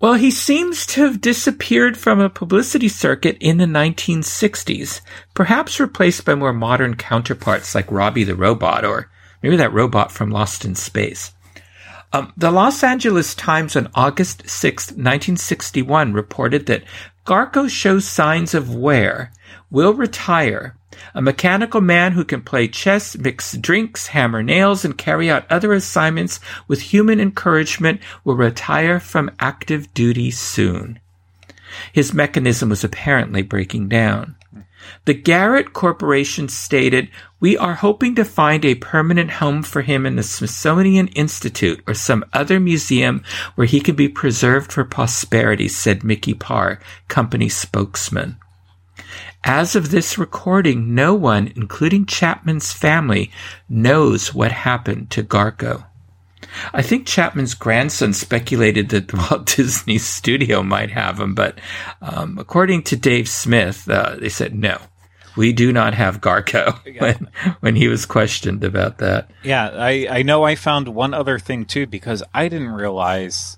Well, he seems to have disappeared from a publicity circuit in the 1960s, perhaps replaced by more modern counterparts like Robbie the Robot or maybe that robot from Lost in Space. Um, the Los Angeles Times on August 6, 1961 reported that Garco shows signs of wear, will retire. A mechanical man who can play chess, mix drinks, hammer nails, and carry out other assignments with human encouragement will retire from active duty soon. His mechanism was apparently breaking down. The Garrett Corporation stated, We are hoping to find a permanent home for him in the Smithsonian Institute or some other museum where he can be preserved for posterity, said Mickey Parr, company spokesman. As of this recording, no one, including Chapman's family, knows what happened to Garco. I think Chapman's grandson speculated that <laughs> Walt Disney Studio might have him, but um, according to Dave Smith, uh, they said no. We do not have Garco <laughs> when, when he was questioned about that. Yeah, I, I know I found one other thing too because I didn't realize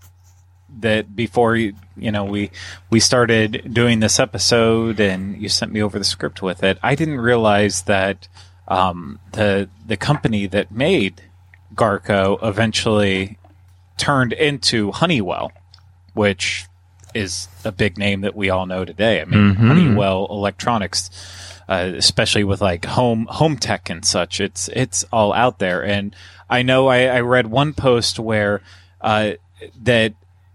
that before you you know we we started doing this episode and you sent me over the script with it. I didn't realize that um, the the company that made Garco eventually turned into Honeywell, which is a big name that we all know today. I mean, Mhm. Honeywell Electronics, uh, especially with like home home tech and such. It's it's all out there. And I know I, I read one post where uh, that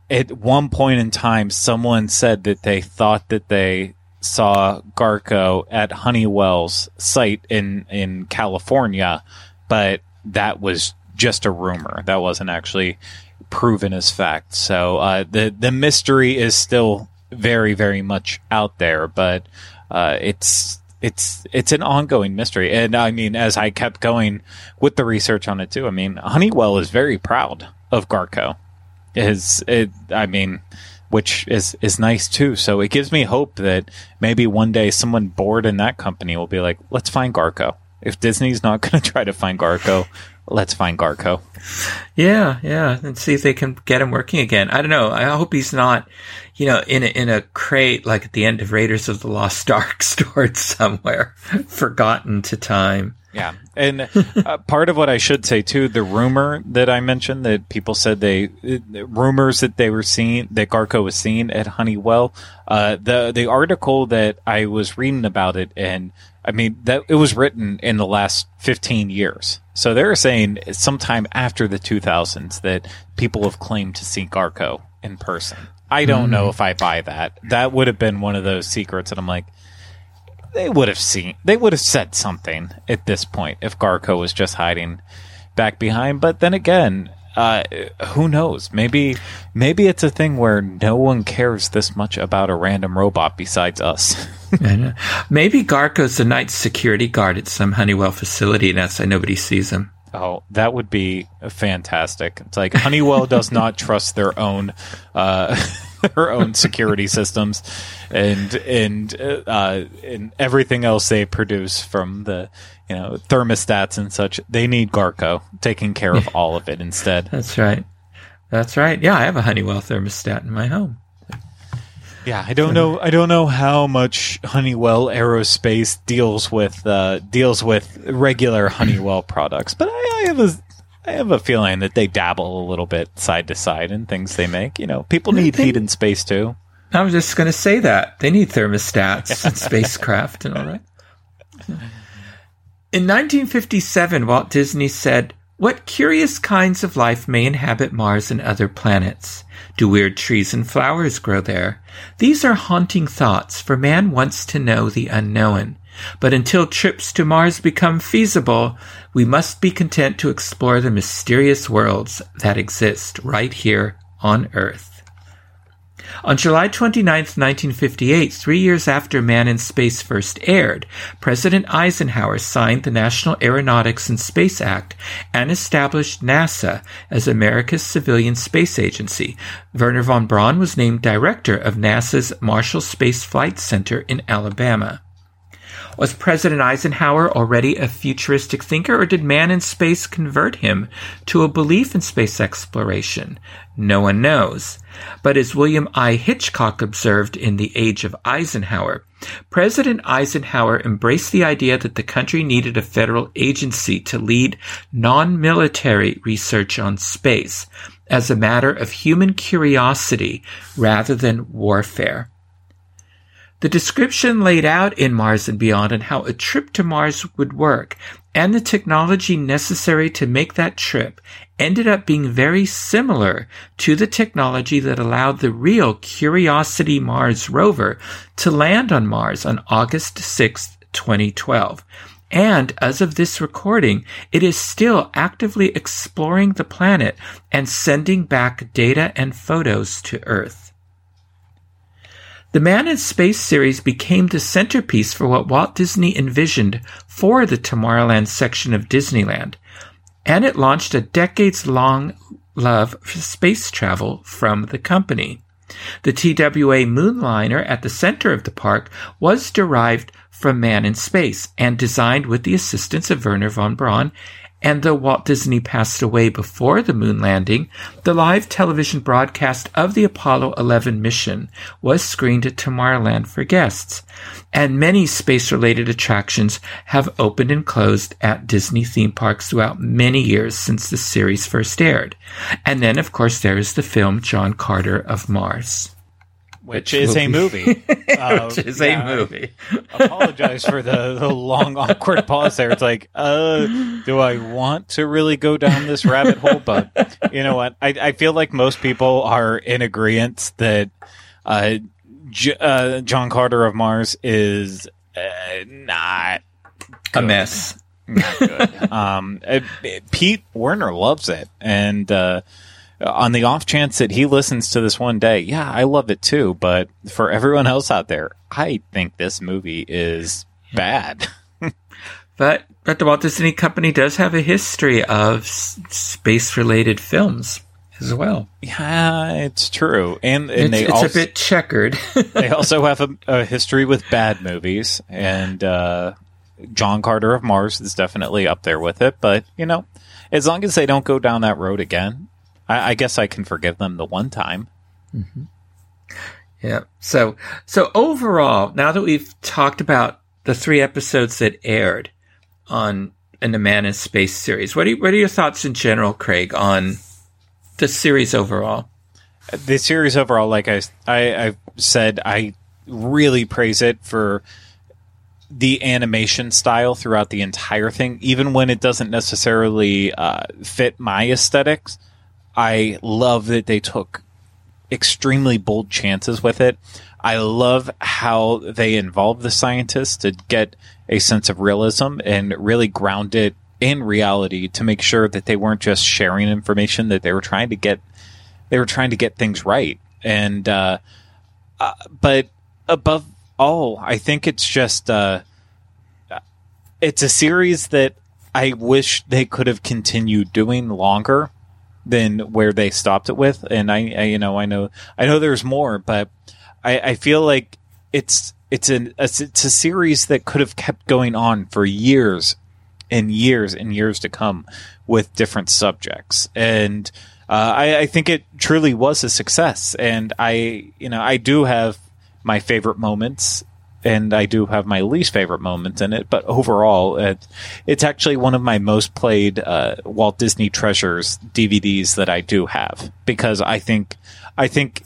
at one point in time, someone said that they thought that they saw Garco at Honeywell's site in in California, but that was just a rumor. That wasn't actually proven as fact. So uh, the the mystery is still very very much out there, but uh, it's it's it's an ongoing mystery. And I mean, as I kept going with the research on it too, I mean, Honeywell is very proud of Garco. Is it? I mean. Which is is nice too. So it gives me hope that maybe one day someone bored in that company will be like, "Let's find Garco." If Disney's not going <laughs> to try to find Garco, let's find Garco. Yeah, yeah, and see if they can get him working again. I don't know. I hope he's not, you know, in a, in a crate like at the end of Raiders of the Lost Ark, <laughs> stored somewhere, forgotten to time. Yeah, and uh, part of what I should say too, the rumor that I mentioned that people said they rumors that they were seeing that Garco was seen at Honeywell. Uh, the the article that I was reading about it, and I mean that it was written in the last fifteen years. So they're saying sometime after the 2000s that people have claimed to see Garco in person. I don't hmm. know if I buy that. That would have been one of those secrets, and I'm like, they would have seen they would have said something at this point if Garco was just hiding back behind. But then again, uh, who knows? Maybe maybe it's a thing where no one cares this much about a random robot besides us. <laughs> Maybe Garco's the night security guard at some Honeywell facility, and that's why nobody sees him. Oh, that would be fantastic. It's like Honeywell does not <laughs> trust their own uh, <laughs> their own security systems and and uh, and everything else they produce from the you know thermostats and such. They need Garco taking care of <laughs> all of it instead. That's right. That's right. Yeah, I have a Honeywell thermostat in my home. Yeah, I don't know. I don't know how much Honeywell Aerospace deals with uh, deals with regular Honeywell <laughs> products, but I, I have a I have a feeling that they dabble a little bit side to side in things they make. You know, people need they- heat in space too. I was just going to say that. They need thermostats and <laughs> spacecraft and all that. In 1957, Walt Disney said, What curious kinds of life may inhabit Mars and other planets? Do weird trees and flowers grow there? These are haunting thoughts, for man wants to know the unknown. But until trips to Mars become feasible, we must be content to explore the mysterious worlds that exist right here on Earth. On July 29, 1958, three years after Man in Space first aired, President Eisenhower signed the National Aeronautics and Space Act and established NASA as America's civilian space agency. Wernher von Braun was named director of NASA's Marshall Space Flight Center in Alabama. Was President Eisenhower already a futuristic thinker, or did man in space convert him to a belief in space exploration? No one knows. But as William I. Hitchcock observed in The Age of Eisenhower, President Eisenhower embraced the idea that the country needed a federal agency to lead non-military research on space as a matter of human curiosity rather than warfare. The description laid out in Mars and Beyond on how a trip to Mars would work and the technology necessary to make that trip ended up being very similar to the technology that allowed the real Curiosity Mars rover to land on Mars on August 6, 2012. And as of this recording, it is still actively exploring the planet and sending back data and photos to Earth. The Man in Space series became the centerpiece for what Walt Disney envisioned for the Tomorrowland section of Disneyland, and it launched a decades long love for space travel from the company. The TWA Moonliner at the center of the park was derived from Man in Space and designed with the assistance of Wernher von Braun and though Walt Disney passed away before the moon landing, the live television broadcast of the Apollo 11 mission was screened at Tomorrowland for guests, and many space-related attractions have opened and closed at Disney theme parks throughout many years since the series first aired. And then, of course, there is the film John Carter of Mars. Which, which is a movie. <laughs> Uh, which is yeah, a movie. <laughs> apologize for the, the long <laughs> awkward pause there. It's like, uh, do I want to really go down this rabbit hole? But you know what? I, I feel like most people are in agreement that uh, J- uh, John Carter of Mars is uh, not good. a mess. Not good. um, uh, Pete Werner loves it, and uh, on the off chance that he listens to this one day, yeah, I love it too. But for everyone else out there, I think this movie is bad. <laughs> but but the Walt Disney Company does have a history of s- space related films as well. Yeah, it's true, and, and it's, they it's also, a bit checkered. <laughs> they also have a, a, history with bad movies, and uh, John Carter of Mars is definitely up there with it. But you know, as long as they don't go down that road again, I, I guess I can forgive them the one time. Mm-hmm. Yeah. So so overall, now that we've talked about the three episodes that aired on in the Man in Space series, what are what are your thoughts in general, Craig, on the series overall? The series overall, like I I, I said, I really praise it for the animation style throughout the entire thing, even when it doesn't necessarily uh, fit my aesthetics. I love that they took extremely bold chances with it. I love how they involve the scientists to get a sense of realism and really ground it in reality to make sure that they weren't just sharing information that they were trying to get they were trying to get things right and uh, uh, but above all i think it's just uh, it's a series that i wish they could have continued doing longer than where they stopped it with and i, I you know i know i know there's more but i i feel like it's it's an it's a series that could have kept going on for years and years and years to come with different subjects. And uh, I, I, think it truly was a success. And I, you know, I do have my favorite moments. And I do have my least favorite moments in it, but overall, it, it's actually one of my most played uh, Walt Disney Treasures DVDs that I do have because I think I think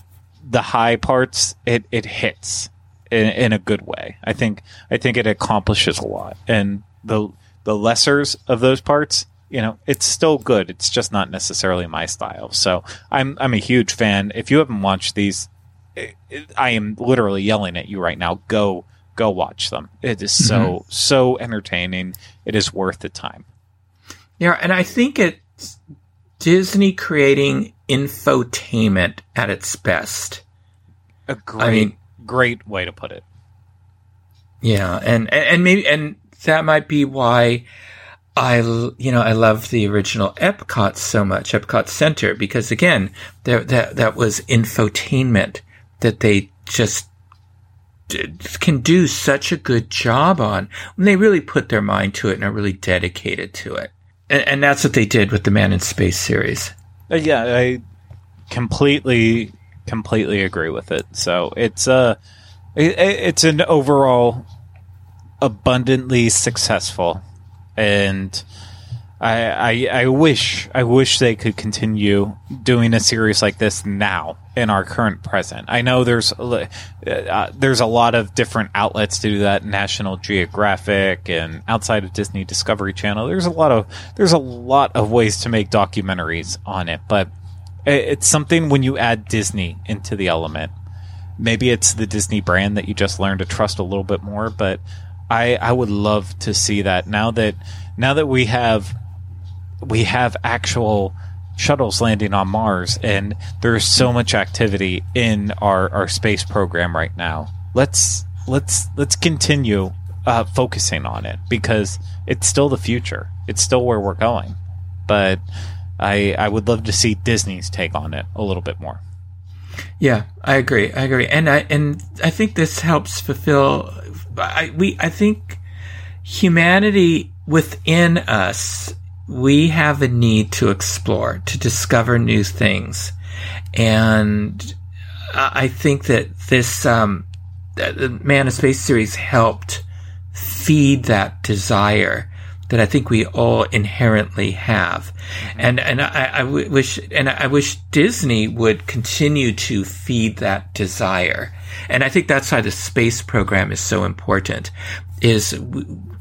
the high parts it it hits in, in a good way. I think I think it accomplishes a lot, and the the lessers of those parts, you know, it's still good. It's just not necessarily my style. So I'm I'm a huge fan. If you haven't watched these, I am literally yelling at you right now. Go go watch them. It is so mm-hmm. so entertaining. It is worth the time. Yeah, and I think it's Disney creating infotainment at its best. A great, I mean, great way to put it. Yeah, and and maybe and that might be why I, you know, I love the original Epcot so much, Epcot Center, because again, there, that, that was infotainment that they just can do such a good job on when they really put their mind to it and are really dedicated to it. And, and that's what they did with the Man in Space series. Uh, yeah, I completely, completely agree with it. So it's a, uh, it, it's an overall abundantly successful, and I, I, I wish I wish they could continue doing a series like this now in our current present. I know there's uh, there's a lot of different outlets to do that. National Geographic and outside of Disney Discovery Channel. There's a lot of there's a lot of ways to make documentaries on it, but it's something when you add Disney into the element. Maybe it's the Disney brand that you just learn to trust a little bit more, but I I would love to see that now that now that we have we have actual shuttles landing on Mars and there's so much activity in our, our space program right now. Let's let's let's continue uh, focusing on it because it's still the future. It's still where we're going. But I I would love to see Disney's take on it a little bit more. Yeah, I agree. I agree, and I and I think this helps fulfill I, we, I think humanity within us, we have a need to explore, to discover new things. And I think that this, um, the Man of Space series helped feed that desire that I think we all inherently have. And, and I, wish, and I wish Disney would continue to feed that desire. And I think that's why the space program is so important is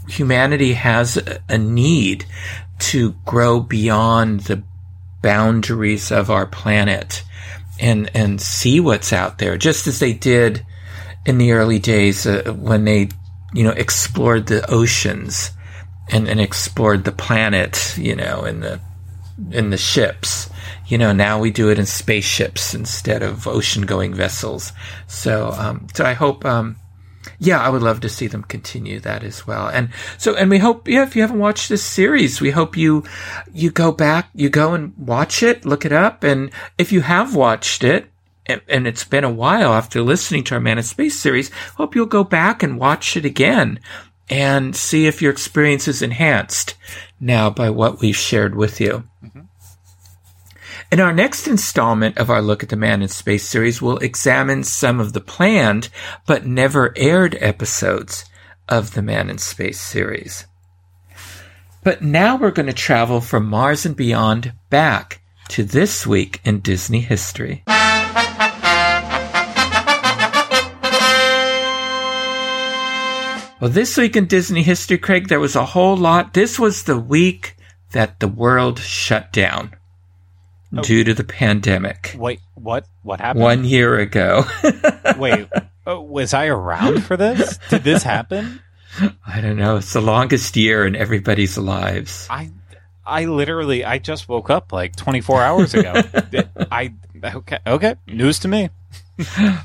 humanity has a need to grow beyond the boundaries of our planet and, and see what's out there, just as they did in the early days uh, when they, you know, explored the oceans and, and explored the planet, you know, in the in the ships. You know, now we do it in spaceships instead of ocean going vessels. So, um, so I hope, um, yeah, I would love to see them continue that as well. And so, and we hope, yeah, if you haven't watched this series, we hope you, you go back, you go and watch it, look it up. And if you have watched it, and, it's been a while after listening to our Man in Space series, hope you'll go back and watch it again and see if your experience is enhanced now by what we've shared with you. In our next installment of our Look at the Man in Space series, we'll examine some of the planned but never aired episodes of the Man in Space series. But now we're going to travel from Mars and beyond back to this week in Disney history. Well, this week in Disney history, Craig, there was a whole lot. This was the week that the world shut down oh. due to the pandemic. Wait, what? What happened? One year ago. <laughs> Wait, oh, was I around for this? Did this happen? I don't know. It's the longest year in everybody's lives. I, I literally, I just woke up like 24 hours ago. <laughs> I okay, okay, news to me.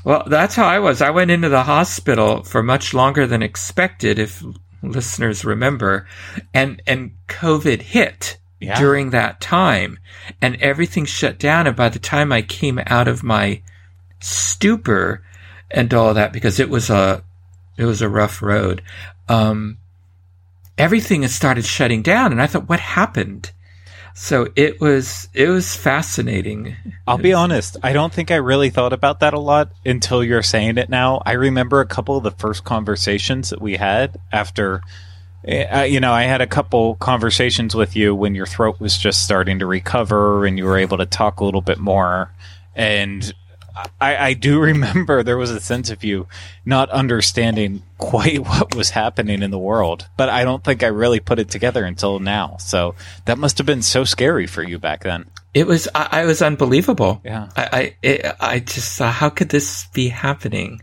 well, that's how I was. I went into the hospital for much longer than expected, if listeners remember, and and COVID hit yeah. during that time, and everything shut down. And by the time I came out of my stupor and all that, because it was a it was a rough road, um, everything had started shutting down. And I thought, what happened? So it was it was fascinating. I'll be honest, I don't think I really thought about that a lot until you're saying it now. I remember a couple of the first conversations that we had after uh, you know, I had a couple conversations with you when your throat was just starting to recover and you were able to talk a little bit more and I, I, do <laughs> remember there was a sense of you not understanding quite <laughs> what was happening in the world, but I don't think I really put it together until now. So that must have been so scary for you back then. It was, I, I was unbelievable. Yeah. I, I, it, I just thought, how could this be happening?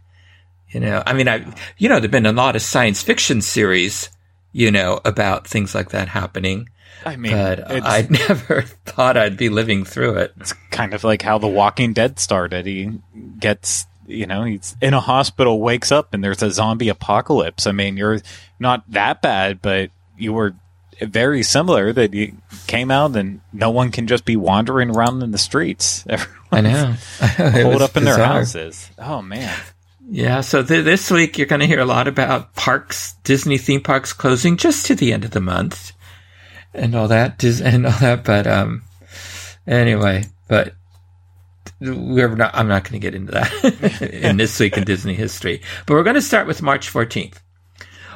You know, I mean, I, you know, there've been a lot of science fiction series, you know, about things like that happening. I mean, but I <laughs> never thought I'd be living through it. It's kind of like how The Walking Dead started. He gets, you know, he's in a hospital, wakes up, and there's a zombie apocalypse. I mean, you're not that bad, but you were very similar that you came out and no one can just be wandering around in the streets. <laughs> I know. <laughs> Hold up in bizarre. their houses. Oh, man. Yeah, so th- this week you're going to hear a lot about parks, Disney theme parks closing just to the end of the month and all that <laughs> and all that. But um, anyway, but we're not. I'm not going to get into that <laughs> in this week in Disney history. But we're going to start with March 14th.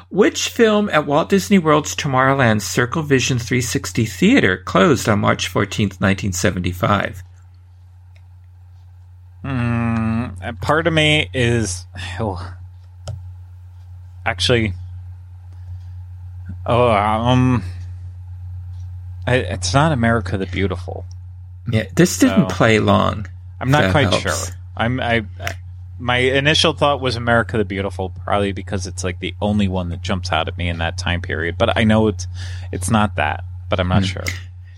Which film at Walt Disney World's Tomorrowland Circle Vision 360 Theater closed on March 14th, 1975? Mm, part of me is oh, actually oh um it's not America the Beautiful. Yeah, this didn't so, play long. I'm not quite helps. sure. I'm I, I, my initial thought was America the Beautiful, probably because it's like the only one that jumps out at me in that time period. But I know it's it's not that, but I'm not mm. sure.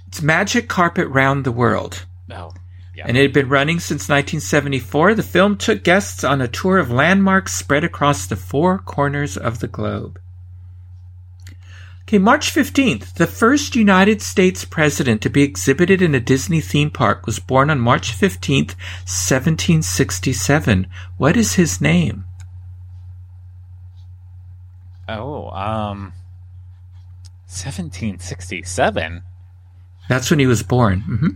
It's Magic Carpet Round the World. Oh. And it had been running since 1974. The film took guests on a tour of landmarks spread across the four corners of the globe. Okay, March 15th, the first United States president to be exhibited in a Disney theme park was born on March 15th, 1767. What is his name? Oh, um 1767. That's when he was born. Mm-hmm.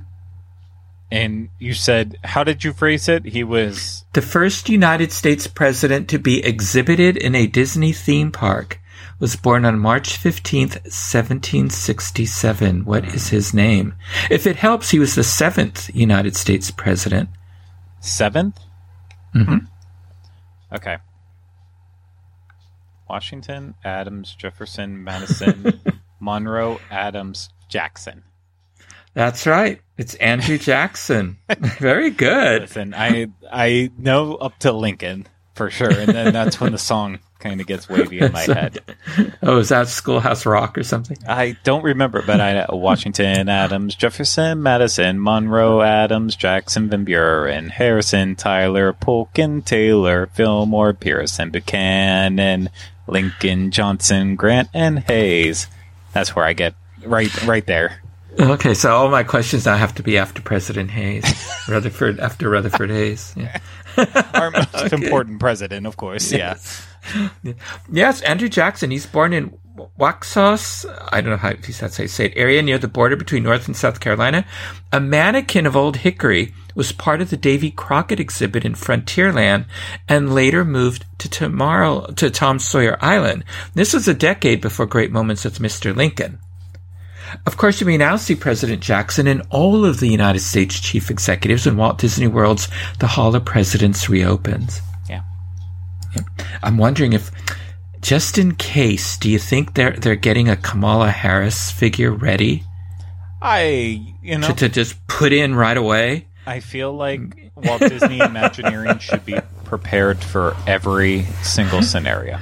And you said, how did you phrase it? He was the first United States president to be exhibited in a Disney theme park was born on March 15th, 1767. What is his name? If it helps, he was the seventh United States president. 7th hmm Okay. Washington, Adams, Jefferson, Madison, <laughs> Monroe, Adams, Jackson. That's right. It's Andrew Jackson. <laughs> Very good. Listen, I I know up to Lincoln for sure, and then that's when the song kind of gets wavy in my <laughs> head. Oh, is that Schoolhouse Rock or something? I don't remember, but I Washington, Adams, Jefferson, Madison, Monroe, Adams, Jackson, Van Buren, Harrison, Tyler, Polk, and Taylor, Fillmore, Pearson, Buchanan, Lincoln, Johnson, Grant, and Hayes. That's where I get right right there. Okay, so all my questions now have to be after President Hayes, <laughs> Rutherford after Rutherford Hayes. Yeah. <laughs> Our most <laughs> important president, of course. Yeah. Yes, Andrew Jackson. He's born in Waxhaws. I don't know how that's how you say it. Area near the border between North and South Carolina. A mannequin of Old Hickory was part of the Davy Crockett exhibit in Frontierland, and later moved to tomorrow to Tom Sawyer Island. This was a decade before Great Moments with Mr. Lincoln. Of course, you may now see President Jackson and all of the United States chief executives when Walt Disney World's The Hall of Presidents reopens. Yeah. I'm wondering if, just in case, do you think they're they're getting a Kamala Harris figure ready I, you know, to, to just put in right away? I feel like Walt Disney Imagineering should be prepared for every single scenario.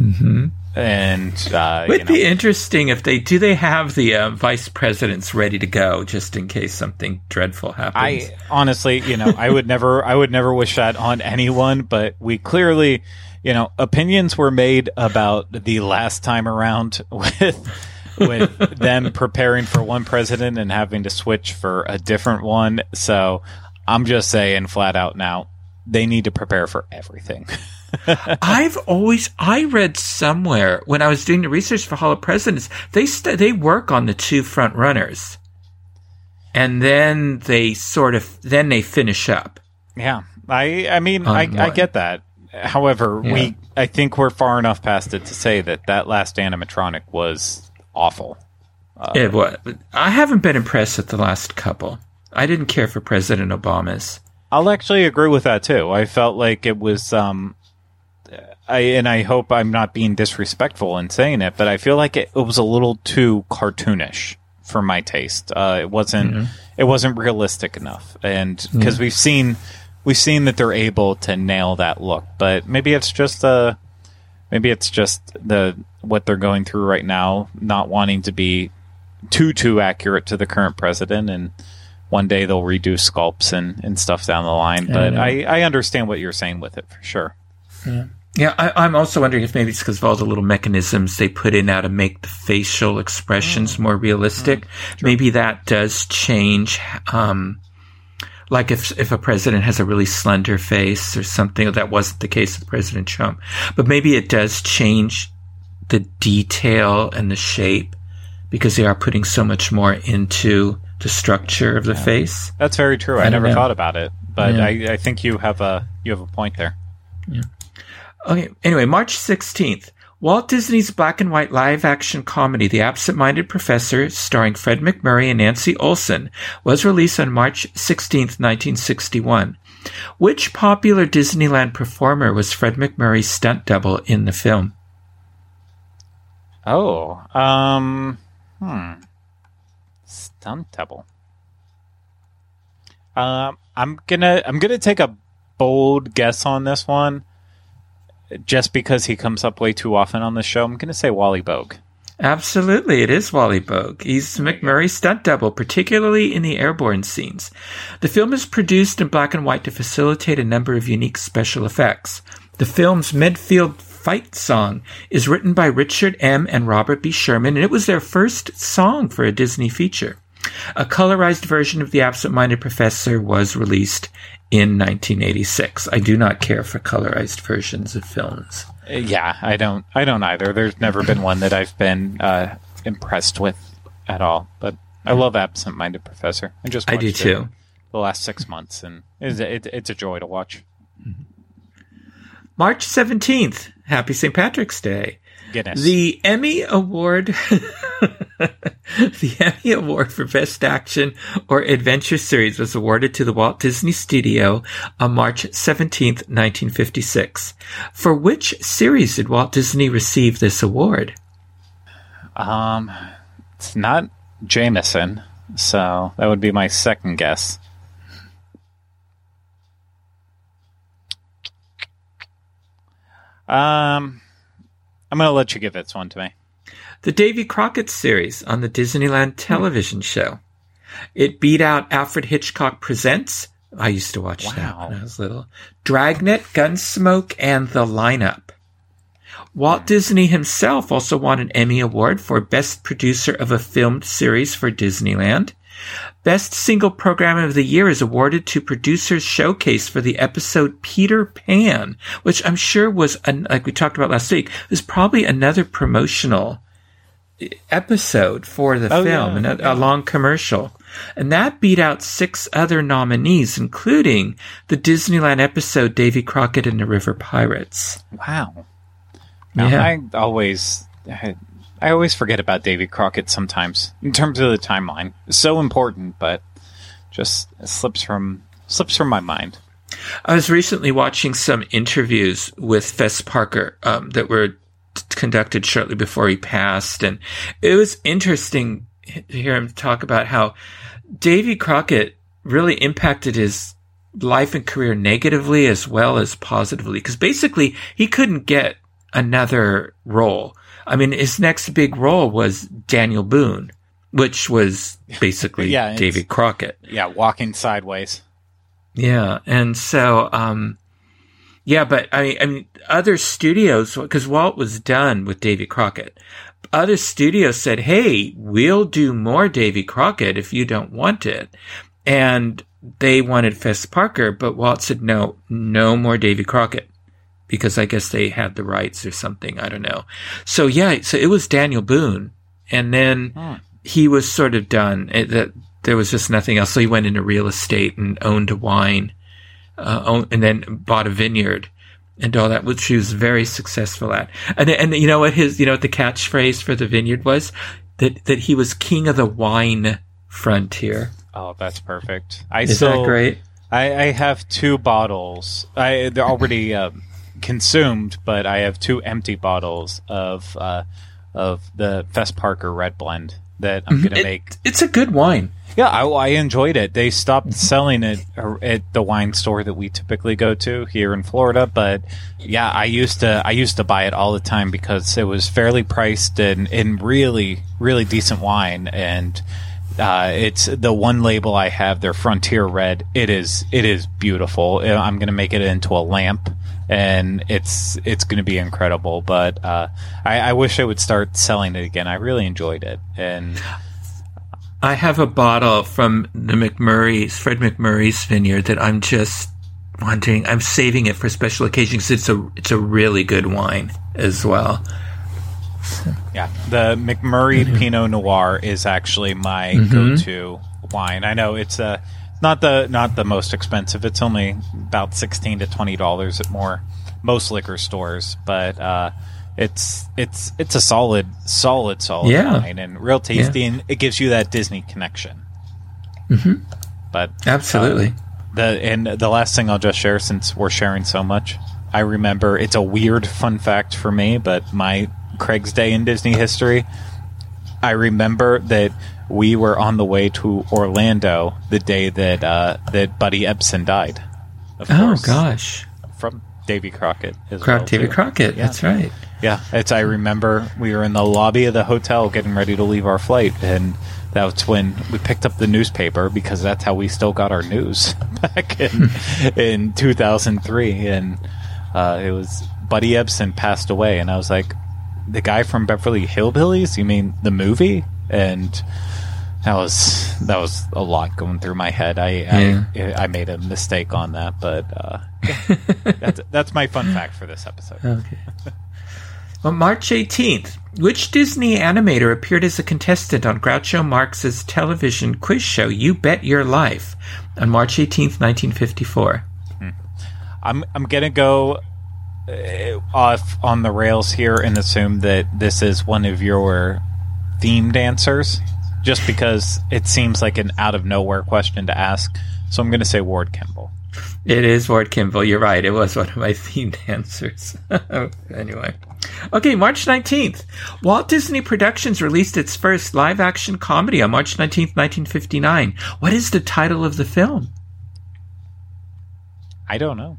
Mm-hmm. And uh, Would you know, be interesting if they do. They have the uh, vice presidents ready to go just in case something dreadful happens. I honestly, you know, I would <laughs> never, I would never wish that on anyone. But we clearly, you know, opinions were made about the last time around <laughs> with with them preparing for one president and having to switch for a different one. So I'm just saying, flat out now, they need to prepare for everything. <laughs> I've always I read somewhere when I was doing the research for Hall of Presidents they st- they work on the two front runners, and then they sort of then they finish up. Yeah, I I mean I, I get that. However, Yeah. we I think we're far enough past it to say that that last animatronic was awful. Uh, it was. I haven't been impressed with the last couple. I didn't care for President Obama's. I'll actually agree with that too. I felt like it was um I and I hope I'm not being disrespectful in saying it, but I feel like it, it was a little too cartoonish for my taste. Uh, it wasn't it wasn't realistic enough, and because we've seen we've seen that they're able to nail that look, but maybe it's just uh maybe it's just the what they're going through right now, not wanting to be too too accurate to the current president and one day they'll redo sculpts and, and stuff down the line. But know. I, I understand what you're saying with it for sure. Yeah, I, I'm also wondering if maybe it's because of all the little mechanisms they put in now to make the facial expressions more realistic. Maybe that does change. Um, like if if a president has a really slender face or something, that wasn't the case with President Trump. But maybe it does change the detail and the shape because they are putting so much more into the structure of the face. That's very true. I, I never know. thought about it, but Yeah. I, I think you have a you have a point there. Okay. Anyway, March 16th. Walt Disney's black and white live action comedy, The Absent Minded Professor, starring Fred MacMurray and Nancy Olson, was released on March 16th, 1961. Which popular Disneyland performer was Fred MacMurray's stunt double in the film? Oh, um, hmm, stunt double. Um, I'm gonna I'm gonna take a bold guess on this one, just because he comes up way too often on the show. I'm gonna say Wally Boag. Absolutely, it is Wally Boag. He's MacMurray's stunt double, particularly in the airborne scenes. The film is produced in black and white to facilitate a number of unique special effects. The film's Medfield fight song is written by Richard M. and Robert B. Sherman, and it was their first song for a Disney feature. A colorized version of The Absent Minded Professor was released in 1986. I do not care for colorized versions of films. Yeah, I don't I don't either. There's never been one that I've been uh, impressed with at all. But I love Absent Minded Professor. I just I do it too. The last six months, and it's, it, it's a joy to watch. March 17th, happy St. Patrick's Day. Guinness. The Emmy Award, <laughs> <laughs> the Emmy Award for Best Action or Adventure Series was awarded to the Walt Disney Studio on March 17th, 1956. For which series did Walt Disney receive this award? um, it's not Jameson, so that would be my second guess. Um, I'm gonna let you give this one to me. The Davy Crockett series on the Disneyland television show. It beat out Alfred Hitchcock Presents. I used to watch that Wow. when I was little. Dragnet, Gunsmoke, and The Lineup. Walt Disney himself also won an Emmy Award for Best Producer of a Filmed Series for Disneyland. Best Single Program of the Year is awarded to Producers Showcase for the episode Peter Pan, which I'm sure was, like we talked about last week, was probably another promotional episode for the Oh, film, yeah, and a, a long commercial. And that beat out six other nominees, including the Disneyland episode Davy Crockett and the River Pirates. Wow. Now, Yeah. I always, I, I always forget about Davy Crockett sometimes in terms of the timeline. It's so important, but just slips from slips from my mind. I was recently watching some interviews with Fess Parker um, that were conducted shortly before he passed, and it was interesting to hear him talk about how Davy Crockett really impacted his life and career negatively as well as positively. Because basically, he couldn't get another role. I mean, his next big role was Daniel Boone, which was <laughs> basically Yeah, Davy Crockett. Yeah, walking sideways. Yeah, and so um, yeah, but I, I mean, other studios because Walt was done with Davy Crockett. Other studios said, "Hey, we'll do more Davy Crockett if you don't want it," and they wanted Fess Parker, but Walt said, "No, no more Davy Crockett." Because I guess they had the rights or something. I don't know. So yeah, so it was Daniel Boone, and then Hmm. he was sort of done. It, that there was just nothing else. So he went into real estate and owned a wine, uh, and then bought a vineyard and all that, which he was very successful at. And and you know what his you know what the catchphrase for the vineyard was that that he was king of the wine frontier. Oh, that's perfect. I Is still, that great? I, I have two bottles. I they're already um, consumed, but I have two empty bottles of uh, of the Fess Parker Red Blend that I'm gonna It- make. It's a good wine. Yeah, I, I enjoyed it. They stopped selling it uh, at the wine store that we typically go to here in Florida, but yeah, I used to I used to buy it all the time because it was fairly priced and in really really decent wine and. Uh, it's the one label I have, their Frontier Red. It is it is beautiful. I'm gonna make it into a lamp, and it's it's gonna be incredible. But uh, I, I wish I would start selling it again. I really enjoyed it, and I have a bottle from the MacMurray's, Fred MacMurray's vineyard that I'm just wanting. I'm saving it for special occasions. It's a it's a really good wine as well. Yeah, the McMurray Pinot Noir is actually my go-to wine. I know it's uh, not the not the most expensive. It's only about sixteen to twenty dollars at more most liquor stores, but uh, it's it's it's a solid solid solid Yeah. wine and real tasty, and it gives you that Disney connection. Mm-hmm. But Absolutely. the and the last thing I'll just share since we're sharing so much, I remember it's a weird fun fact for me, but my Craig's Day in Disney history. I remember that we were on the way to Orlando the day that uh, that Buddy Ebsen died. Oh course, gosh, from Davy Crockett. As Croc well, too. Crockett. Yeah. That's right. Yeah, it's. I remember we were in the lobby of the hotel getting ready to leave our flight, and that's when we picked up the newspaper because that's how we still got our news <laughs> back in in 2003, and uh, it was Buddy Ebsen passed away, and I was like, the guy from Beverly Hillbillies? You mean the movie? And that was that was a lot going through my head. I I, I made a mistake on that, but uh, <laughs> that's that's my fun fact for this episode. Okay. Well, March 18th, which Disney animator appeared as a contestant on Groucho Marx's television quiz show You Bet Your Life on March 18th, 1954? I'm I'm gonna go uh, off on the rails here and assume that this is one of your theme dancers, just because it seems like an out of nowhere question to ask. So I'm going to say Ward Kimball. It is Ward Kimball. You're right. It was one of my <laughs> themed answers. <laughs> anyway. Okay, March 19th. Walt Disney Productions released its first live action comedy on March 19th, 1959. What is the title of the film? I don't know.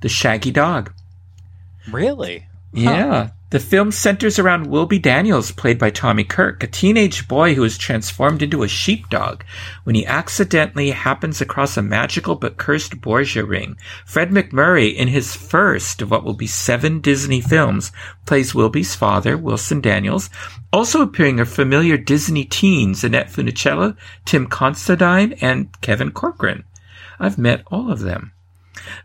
The Shaggy Dog. Really? Yeah. Huh. The film centers around Wilby Daniels, played by Tommy Kirk, a teenage boy who is transformed into a sheepdog when he accidentally happens across a magical but cursed Borgia ring. Fred MacMurray, in his first of what will be seven Disney films, plays Wilby's father, Wilson Daniels. Also appearing are familiar Disney teens Annette Funicello, Tim Considine, and Kevin Corcoran. I've met all of them.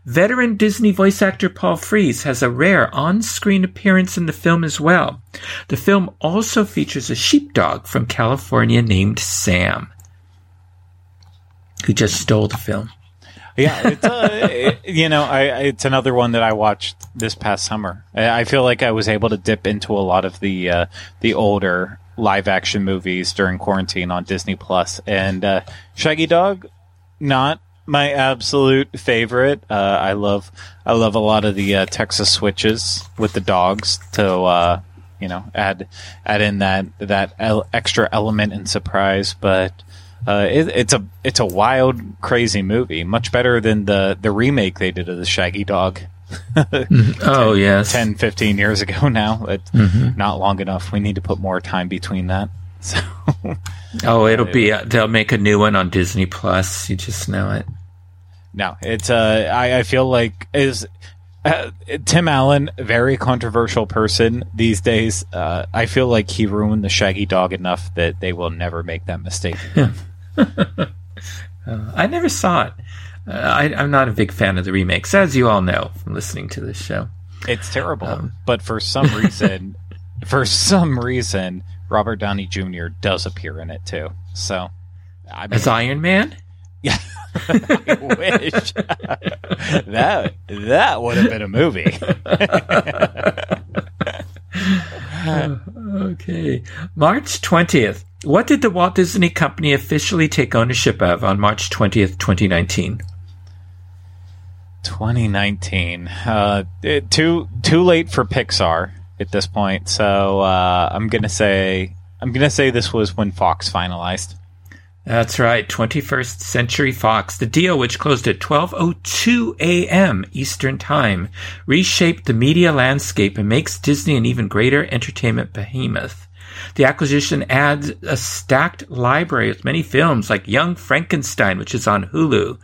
Veteran Disney voice actor Paul Frees has a rare on-screen appearance in the film as well. The film also features a sheepdog from California named Sam, who just stole the film. yeah, it's uh, it, you know, I, it's another one that I watched this past summer. I, I, feel like I was able to dip into a lot of the uh, the older live action movies during quarantine on Disney Plus, and uh, Shaggy Dog, not my absolute favorite. Uh, I love I love a lot of the uh, Texas switches with the dogs to uh, you know add add in that that el- extra element and surprise. But uh, it, it's a it's a wild, crazy movie. Much better than the the remake they did of the Shaggy Dog. Mm-hmm. <laughs> oh 10, yes 10 15 years ago <laughs> now it's mm-hmm. not long enough we need to put more time between that <laughs> so oh it'll be uh, they'll make a new one on disney plus you just know it no, it's uh, I, I feel like is uh, Tim Allen, very controversial person these days. Uh, I feel like he ruined the Shaggy Dog enough that they will never make that mistake. <laughs> uh, I never saw it. Uh, I, am not a big fan of the remakes, as you all know from listening to this show. It's terrible, um. but for some <laughs> reason, for some reason, Robert Downey Jr. does appear in it too. So, I mean, as Iron Man. Yeah. <laughs> I wish <laughs> that that would have been a movie. <laughs> okay, March twentieth. What did the Walt Disney Company officially take ownership of on March twentieth, twenty nineteen? 2019. Uh, it, too too late for Pixar at this point. So uh, I'm gonna say I'm gonna say this was when Fox finalized. That's right, 21st Century Fox. The deal, which closed at 12:02 a.m. Eastern Time, reshaped the media landscape and makes Disney an even greater entertainment behemoth. The acquisition adds a stacked library with many films like Young Frankenstein, which is on Hulu,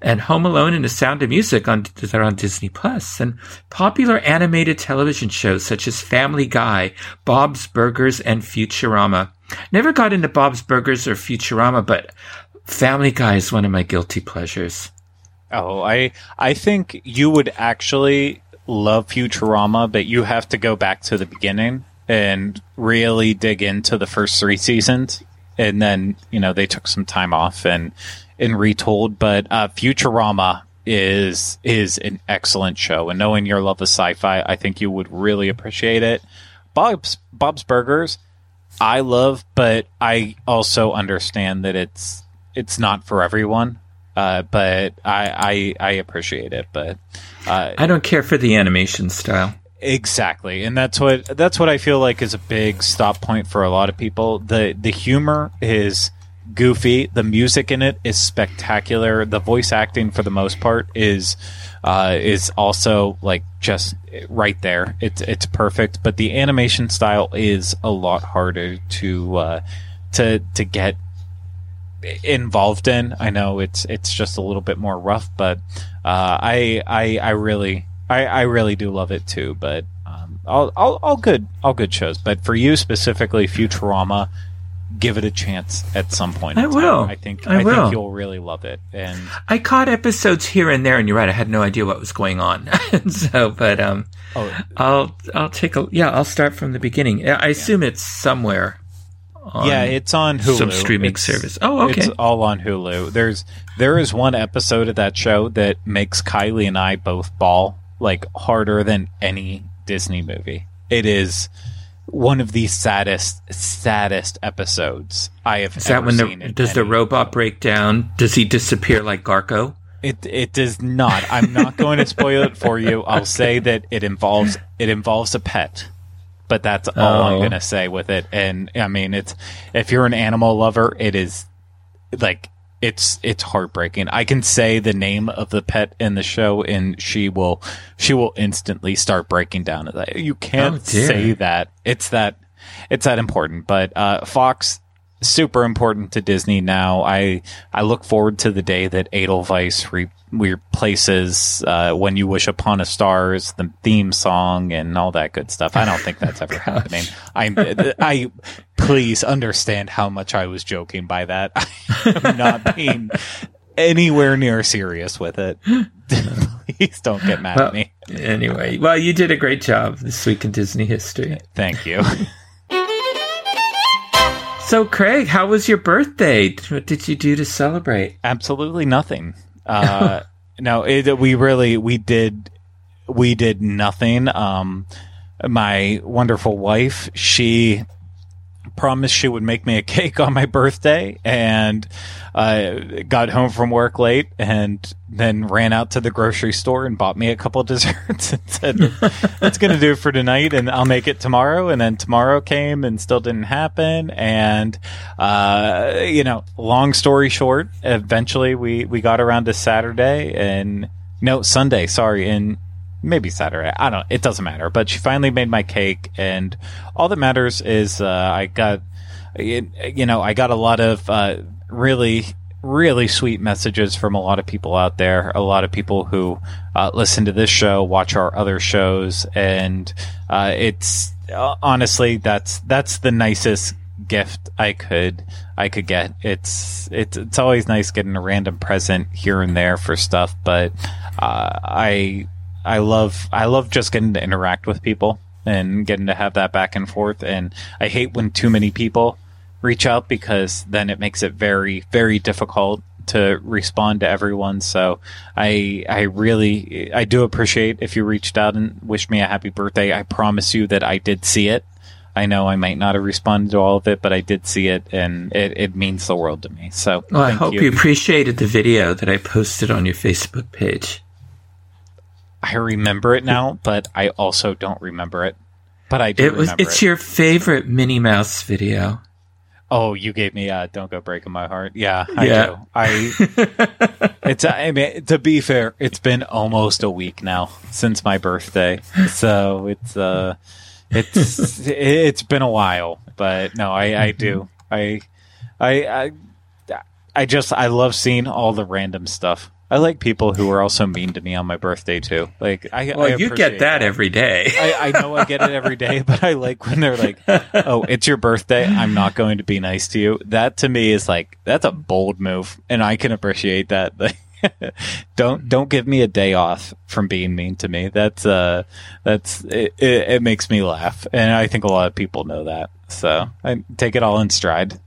and Home Alone and The Sound of Music on, that are on Disney Plus, and popular animated television shows such as Family Guy, Bob's Burgers, and Futurama. Never got into Bob's Burgers or Futurama, but Family Guy is one of my guilty pleasures. Oh, I I think you would actually love Futurama, but you have to go back to the beginning and really dig into the first three seasons. And then, you know, they took some time off and and retold. But uh, Futurama is is an excellent show, and knowing your love of sci-fi, I think you would really appreciate it. Bob's Bob's Burgers I love, but I also understand that it's it's not for everyone. Uh, but I, I I appreciate it. But uh, I don't care for the animation style. Exactly, and that's what that's what I feel like is a big stop point for a lot of people. the The humor is goofy. The music in it is spectacular. The voice acting, for the most part, is uh, is also like just right there. It's it's perfect, but the animation style is a lot harder to uh, to to get involved in. I know it's it's just a little bit more rough, but uh, I I I really I, I really do love it too. But um, all, all all good all good shows. But for you specifically, Futurama give it a chance at some point. I will. I think I, I will. think you'll really love it. And I caught episodes here and there, and you're right. I had no idea what was going on. <laughs> so, but um, oh. I'll I'll take a yeah. I'll start from the beginning. I assume yeah. it's somewhere. yeah, it's on Hulu. Some streaming it's, service. Oh, okay. It's all on Hulu. There's there is one episode of that show that makes Kylie and I both bawl like harder than any Disney movie. It is one of the saddest, saddest episodes I have Is that when seen. the does the robot break down? Does he disappear like Garco? It it does not. I'm not going to spoil it for you. I'll say <laughs> that it involves it involves a pet. But that's all I'm Oh. going to say with it. And I mean, it's if you're an animal lover, it is like it's it's heartbreaking. I can say the name of the pet in the show, and she will she will instantly start breaking down. You can't Oh, say that. It's that it's that important. But uh, Fox super important to Disney now. I I look forward to the day that Edelweiss re- replaces uh, "When You Wish Upon a Star" as the theme song and all that good stuff. I don't think that's ever <laughs> happening. I I please understand how much I was joking by that. <laughs> I'm not being anywhere near serious with it. <laughs> please don't get mad Well, at me. anyway, well, you did a great job this week in Disney history. Thank you. So, Craig, how was your birthday? What did you do to celebrate? absolutely nothing. Uh, <laughs> no, it, we really we did we did nothing. Um, my wonderful wife, she promised she would make me a <laughs> cake on my birthday, and I got home from work late, and then ran out to the grocery store and bought me a couple <laughs> desserts and said, "That's going to do it for tonight, and I'll make it tomorrow." And then tomorrow came and still didn't happen, and uh, you know, long story short, eventually we we got around to Saturday and no Sunday, sorry, and maybe Saturday. I don't. It doesn't matter. But she finally made my cake, and all that matters is uh, I got, you know, I got a lot of uh, really, really sweet messages from a lot of people out there. A lot of people who uh, listen to this show, watch our other shows, and uh, it's uh, honestly that's that's the nicest gift I could I could get. It's it's it's always nice getting a random present here and there for stuff, but uh, I I love I love just getting to interact with people and getting to have that back and forth. And I hate when too many people reach out because then it makes it very very difficult to respond to everyone. So I I really I do appreciate if you reached out and wished me a happy birthday. I promise you that I did see it. I know I might not have responded to all of it, but I did see it, and it, it means the world to me. So Well, I hope you. appreciated the video that I posted on your Facebook page. I remember it now, but I also don't remember it. But I do It was. It's it. your favorite Minnie Mouse video. Oh, you gave me uh, "Don't Go Breaking My Heart." Yeah, I Yeah. do. I. <laughs> it's. I mean, to be fair, it's been almost a week now since my birthday, so it's. uh It's. <laughs> it's been a while, but no, I. I do. I. I. I. I just. I love seeing all the random stuff. I like people who are also mean to me on my birthday too. Like I. Well, I you get that every day. I, I know I get it every day, <laughs> but I like when they're like, "Oh, it's your birthday. I'm not going to be nice to you." That to me is like that's a bold move, and I can appreciate that. Like, <laughs> don't don't give me a day off from being mean to me. That's uh, that's it, it, it makes me laugh, and I think a lot of people know that. So I take it all in stride.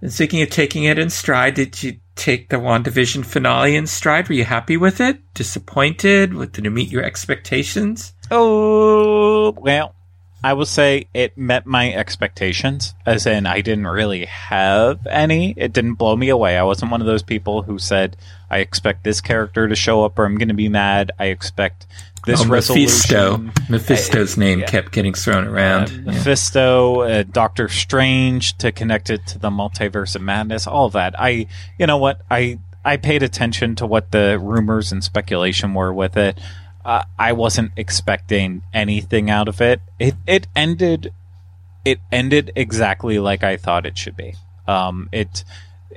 And speaking of taking it in stride, did you take the WandaVision finale in stride? Were you happy with it? Disappointed? Did it meet your expectations? Oh, well, I will say it met my expectations, as in I didn't really have any. It didn't blow me away. I wasn't one of those people who said, I expect this character to show up or I'm going to be mad. I expect this oh, Mephisto. Mephisto's name yeah. kept getting thrown around. Uh, Yeah. Mephisto, uh, Doctor Strange to connect it to the multiverse of madness, all that. I, you know what, I I paid attention to what the rumors and speculation were with it. Uh, I wasn't expecting anything out of it. It it ended, it ended exactly like I thought it should be. Um, it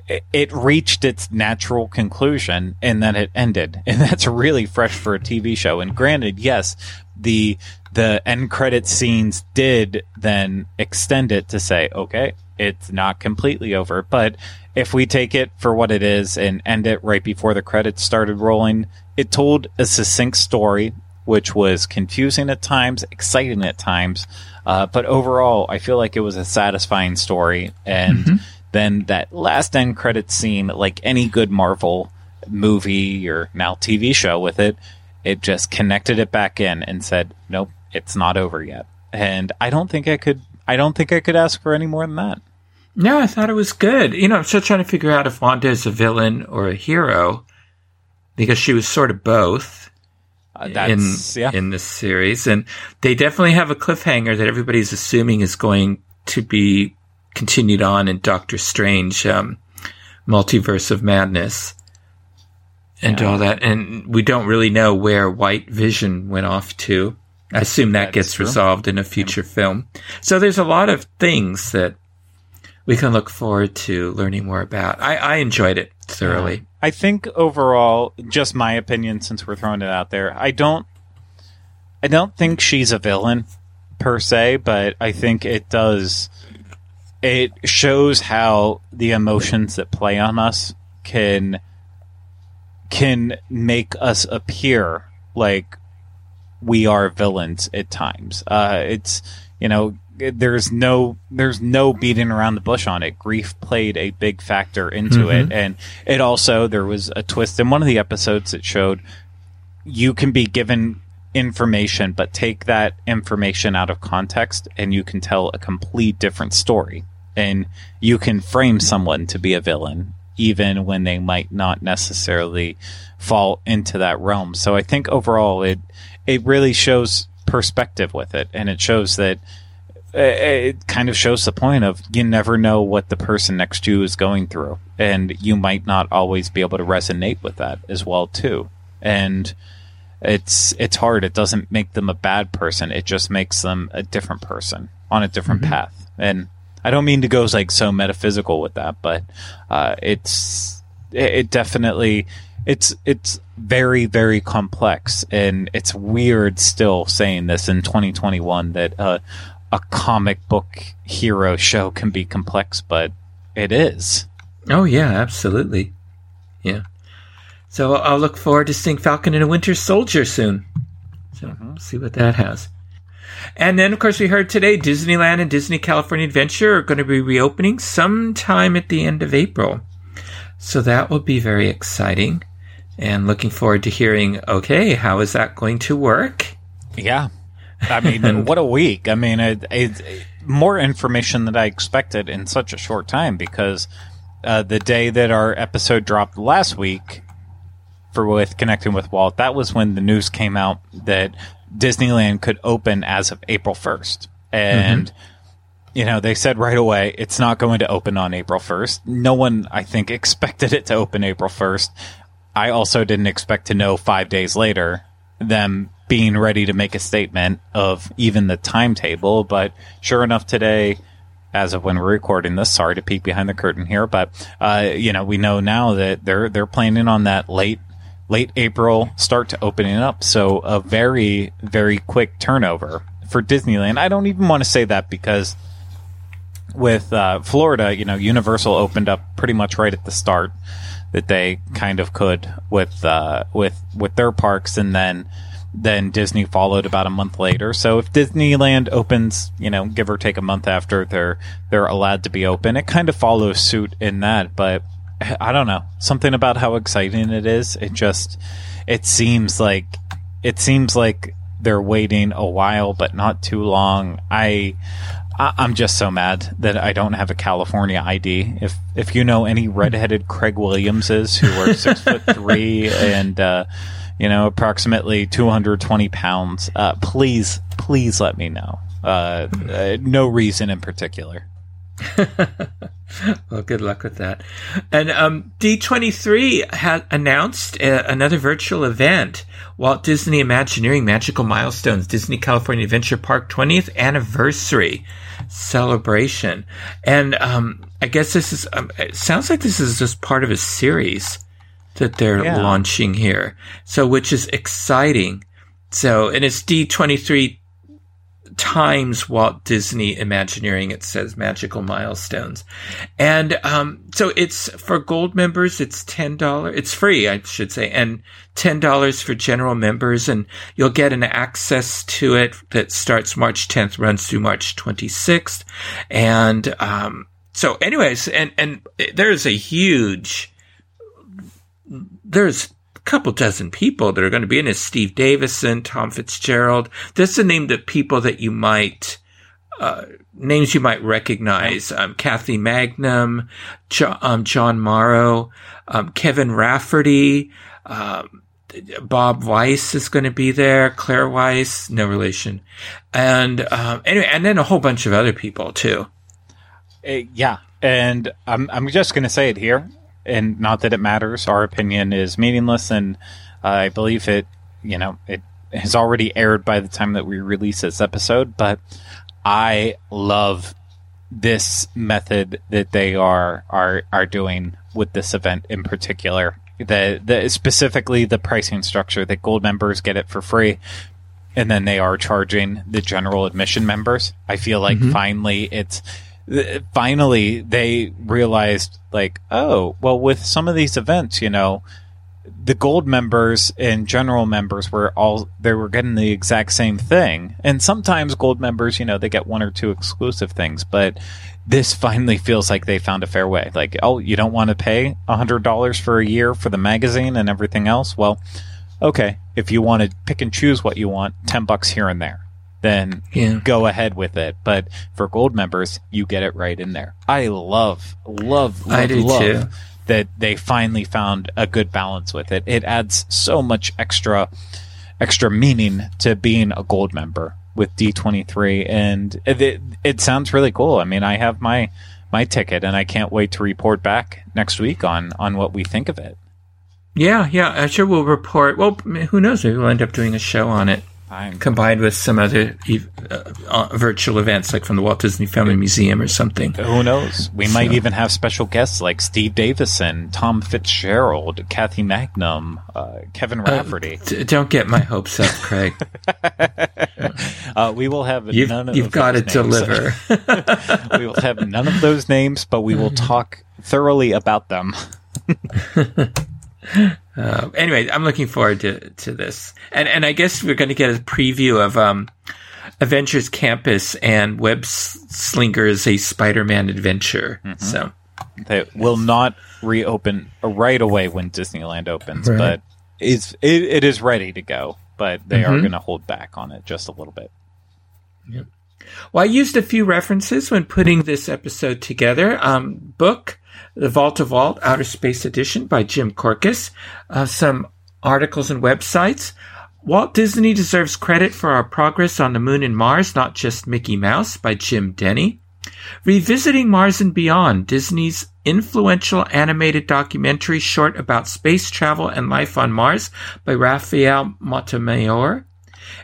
it- reached its natural conclusion and then it ended. <laughs> And that's really fresh for a tv show. And granted yes the the end credit scenes did then extend it to say okay it's not completely over. But if we take it for what it is and end it right before the credits started rolling it told a succinct story which was confusing at times exciting at times. Uh, but overall i feel like it was a satisfying story. And then that last end credit scene, like any good Marvel movie or now TV show with it, it just connected it back in and said, "Nope, it's not over yet." And I don't think I could. I don't think I could ask for any more than that. No, I thought it was good. You know, I'm still trying to figure out if Wanda is a villain or a hero because she was sort of both Uh, in yeah. in this series, and they definitely have a cliffhanger that everybody's assuming is going to be continued on in Doctor Strange, um, Multiverse of Madness, and Yeah. all that. And we don't really know where White Vision went off to. I assume that, That gets resolved in a future film. So there's a lot of things that we can look forward to learning more about. I, I enjoyed it thoroughly. I think overall, just my opinion, since we're throwing it out there, I don't, I don't think she's a villain per se, but I think it does. It shows how the emotions that play on us can can make us appear like we are villains at times. Uh, it's you know there's no there's no beating around the bush on it. Grief played a big factor into it, and it also there was a twist in one of the episodes that showed you can be given information, but take that information out of context, and you can tell a complete different story, and you can frame someone to be a villain even when they might not necessarily fall into that realm. So I think overall it it really shows perspective with it, and it shows that uh, it kind of shows the point of you never know what the person next to you is going through, and you might not always be able to resonate with that as well too. And it's it's hard. It doesn't make them a bad person. It just makes them a different person on a different path. And I don't mean to go like so metaphysical with that, but uh, it's it, it definitely it's it's very very complex, and it's weird still saying this in 2021 that uh, a comic book hero show can be complex, but it is. Oh yeah, absolutely. Yeah. So I'll look forward to seeing Falcon and a Winter Soldier soon. So we'll see what that has. And then, of course, we heard today Disneyland and Disney California Adventure are going to be reopening sometime at the end of April. So that will be very exciting. And looking forward to hearing, okay, how is that going to work? Yeah. I mean, <laughs> what a week. I mean, it, it, more information than I expected in such a short time because uh, the day that our episode dropped last week for with connecting with Walt, that was when the news came out that Disneyland could open as of April 1st. And you know, they said right away it's not going to open on April 1st. No one I think <laughs> expected it to open April 1st. I also didn't expect to know 5 days later them being ready to make a statement of even the timetable, but sure enough today as of when we're recording this, sorry to peek behind the curtain here, but uh, you know, we know now that they're they're planning on that late late April start to opening up. So a very very quick turnover for Disneyland. I don't even want to say that because with uh, Florida, you know, Universal opened up pretty much right at the start that they kind of could with uh, with with their parks, and then then Disney followed about a month later. So if Disneyland opens, you know, give or take a month after they're they're allowed to be open, it kind of follows suit in that. But I don't know something about how exciting it is. It just it seems like it seems like they're waiting a while, but not too long. I I'm just so mad that I don't have a California ID. If if you know any redheaded Craig Williamses who are six <laughs> foot three and uh, you know approximately 220 pounds, uh, please please let me know. Uh, uh, no reason in particular. <laughs> <laughs> Well, good luck with that. And um, D23 had announced uh, another virtual event Walt Disney Imagineering Magical Milestones Disney California Adventure Park 20th Anniversary Celebration. And um, I guess this is, um, it sounds like this is just part of a series that they're Yeah. launching here. So, which is exciting. So, and it's D23 times Walt Disney Imagineering. It says magical milestones, and um, so it's for gold members. It's ten dollars. It's free, I should say, and ten dollars for general members, and you'll get an access to it that starts March 10th, runs through March 26th, and um, so, anyways, and and there's a huge there's couple dozen people that are going to be in it. Steve Davison, Tom Fitzgerald. That's the name that people that you might, uh, names you might recognize. Um, Kathy Mangum, jo- um, John Morrow, um, Kevin Rafferty, um, Bob Weis is going to be there. Claire Weiss, no relation. And, um, anyway, and then a whole bunch of other people too. Uh, yeah. And I'm, I'm just going to say it here and not that it matters. Our opinion is meaningless, and uh, I believe it. You know, it has already aired by the time that we release this episode. But I love this method that they are are are doing with this event in particular. The, the specifically the pricing structure that gold members get it for free and then they are charging the general admission members. I feel like mm-hmm. finally it's finally they realized like oh well with some of these events you know the gold members and general members were all they were getting the exact same thing. And sometimes gold members you know they get one or two exclusive things but this finally feels like they found a fair way. Like oh you don't want to pay a hundred dollars for a year for the magazine and everything else? Well okay if you want to pick and choose what you want 10 bucks here and there then yeah. go ahead with it. But for gold members, you get it right in there. I love, love, love, I do love too. that they finally found a good balance with it. It adds so much extra, extra meaning to being a gold member with D23, and it, it, it sounds really cool. I mean, I have my my ticket, and I can't wait to report back next week on on what we think of it. Yeah, yeah, I'm sure we'll report. Well, who knows? Maybe we'll end up doing a show on it. Combined with some other uh, uh, virtual events like from the Walt Disney Family Museum or something. Who knows? We so. might even have special guests like Steve Davison, Tom Fitzgerald, Kathy Mangum, uh, Kevin uh, Rafferty. Uh, d- don't get my hopes up, Craig. <laughs> Uh, we will have you've, none of You've got to deliver. <laughs> <laughs> we will have none of those names, but we will talk thoroughly about them. Uh, anyway, I'm looking forward to, to this. And, and I guess we're going to get a preview of, um, Avengers Campus and Web Slingers, a Spider-Man adventure. Mm-hmm. So they will not reopen right away when Disneyland opens, right. but it's, it, it is ready to go, but they mm-hmm. are going to hold back on it just a little bit. Yep. Well, I used a few references when putting this episode together. Um, book, The Vault of Walt, Outer Space Edition by Jim Korkis. Uh, some articles and websites. Walt Disney deserves credit for our progress on the moon and Mars, not just Mickey Mouse by Jim Denny. Revisiting Mars and Beyond, Disney's influential animated documentary short about space travel and life on Mars by Rafael Montemayor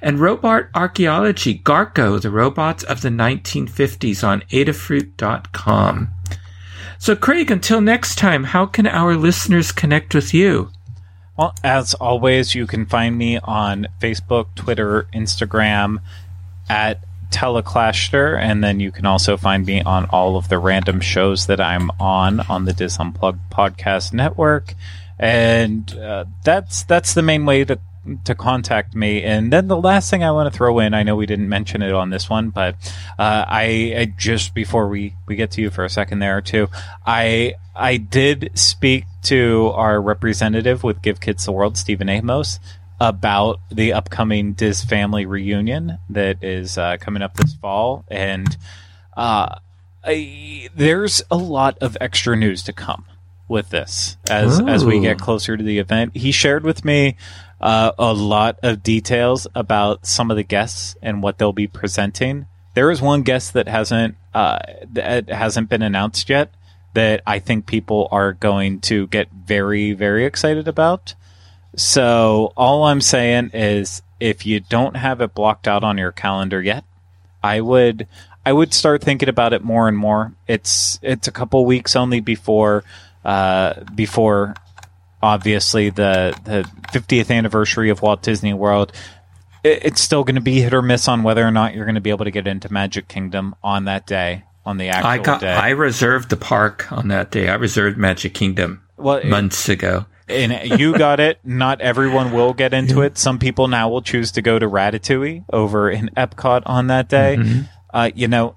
and Robot Archaeology Garco, the robots of the 1950s on Adafruit.com. So, Craig, until next time, how can our listeners connect with you? Well, as always, you can find me on Facebook, Twitter, Instagram at Teleclaster, and then you can also find me on all of the random shows that I'm on on the Dis Unplugged podcast network. And uh, that's that's the main way to to contact me. And then the last thing I want to throw in, I know we didn't mention it on this one, but uh, I, I, just before we we get to you for a second there too, I I did speak to our representative with Give Kids the World, Stephen Amos. About the upcoming Dis family reunion that is uh, coming up this fall, and uh, I, there's a lot of extra news to come with this as Ooh. as we get closer to the event. He shared with me uh, a lot of details about some of the guests and what they'll be presenting. There is one guest that hasn't uh, that hasn't been announced yet that I think people are going to get very very excited about. So all I'm saying is if you don't have it blocked out on your calendar yet, I would I would start thinking about it more and more. It's it's a couple weeks only before uh, before obviously the the 50th anniversary of Walt Disney World. It, it's still going to be hit or miss on whether or not you're going to be able to get into Magic Kingdom on that day. On the actual I got, day, I reserved the park on that day. I reserved Magic Kingdom well, months it, ago and you got it. Not everyone will get into it. Some people now will choose to go to Ratatouille over in Epcot on that day. Mm-hmm. Uh, you know,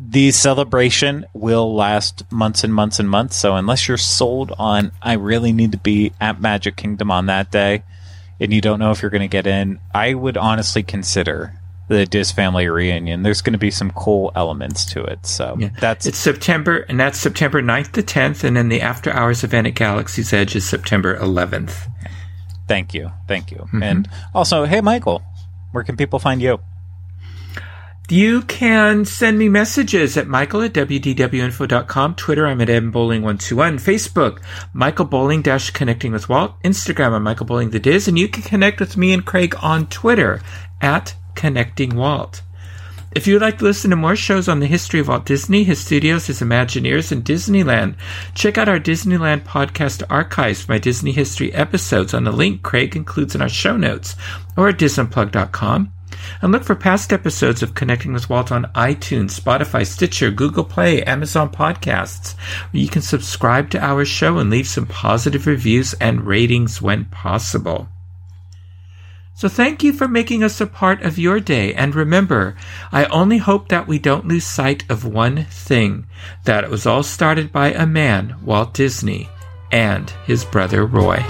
the celebration will last months and months and months. So unless you're sold on, I really need to be at Magic Kingdom on that day, and you don't know if you're going to get in, I would honestly consider the Dis family reunion. There's going to be some cool elements to it. So yeah. that's it's September, and that's September 9th to 10th, and then the after hours event at Galaxy's Edge is September 11th. Thank you, thank you, mm-hmm. and also, hey, Michael, where can people find you? You can send me messages at michael at wdwinfo.com. Twitter, I'm at mbowling121. Facebook, Michael Bowling dash connecting with Walt. Instagram, I'm Michael Bowling the Diz. And you can connect with me and Craig on Twitter at Connecting Walt. If you would like to listen to more shows on the history of Walt Disney, his studios, his Imagineers, and Disneyland, check out our Disneyland podcast archives for my Disney history episodes on the link Craig includes in our show notes or at disunplug.com. And look for past episodes of Connecting with Walt on iTunes, Spotify, Stitcher, Google Play, Amazon Podcasts, where you can subscribe to our show and leave some positive reviews and ratings when possible. So thank you for making us a part of your day. And remember, I only hope that we don't lose sight of one thing that it was all started by a man, Walt Disney, and his brother Roy.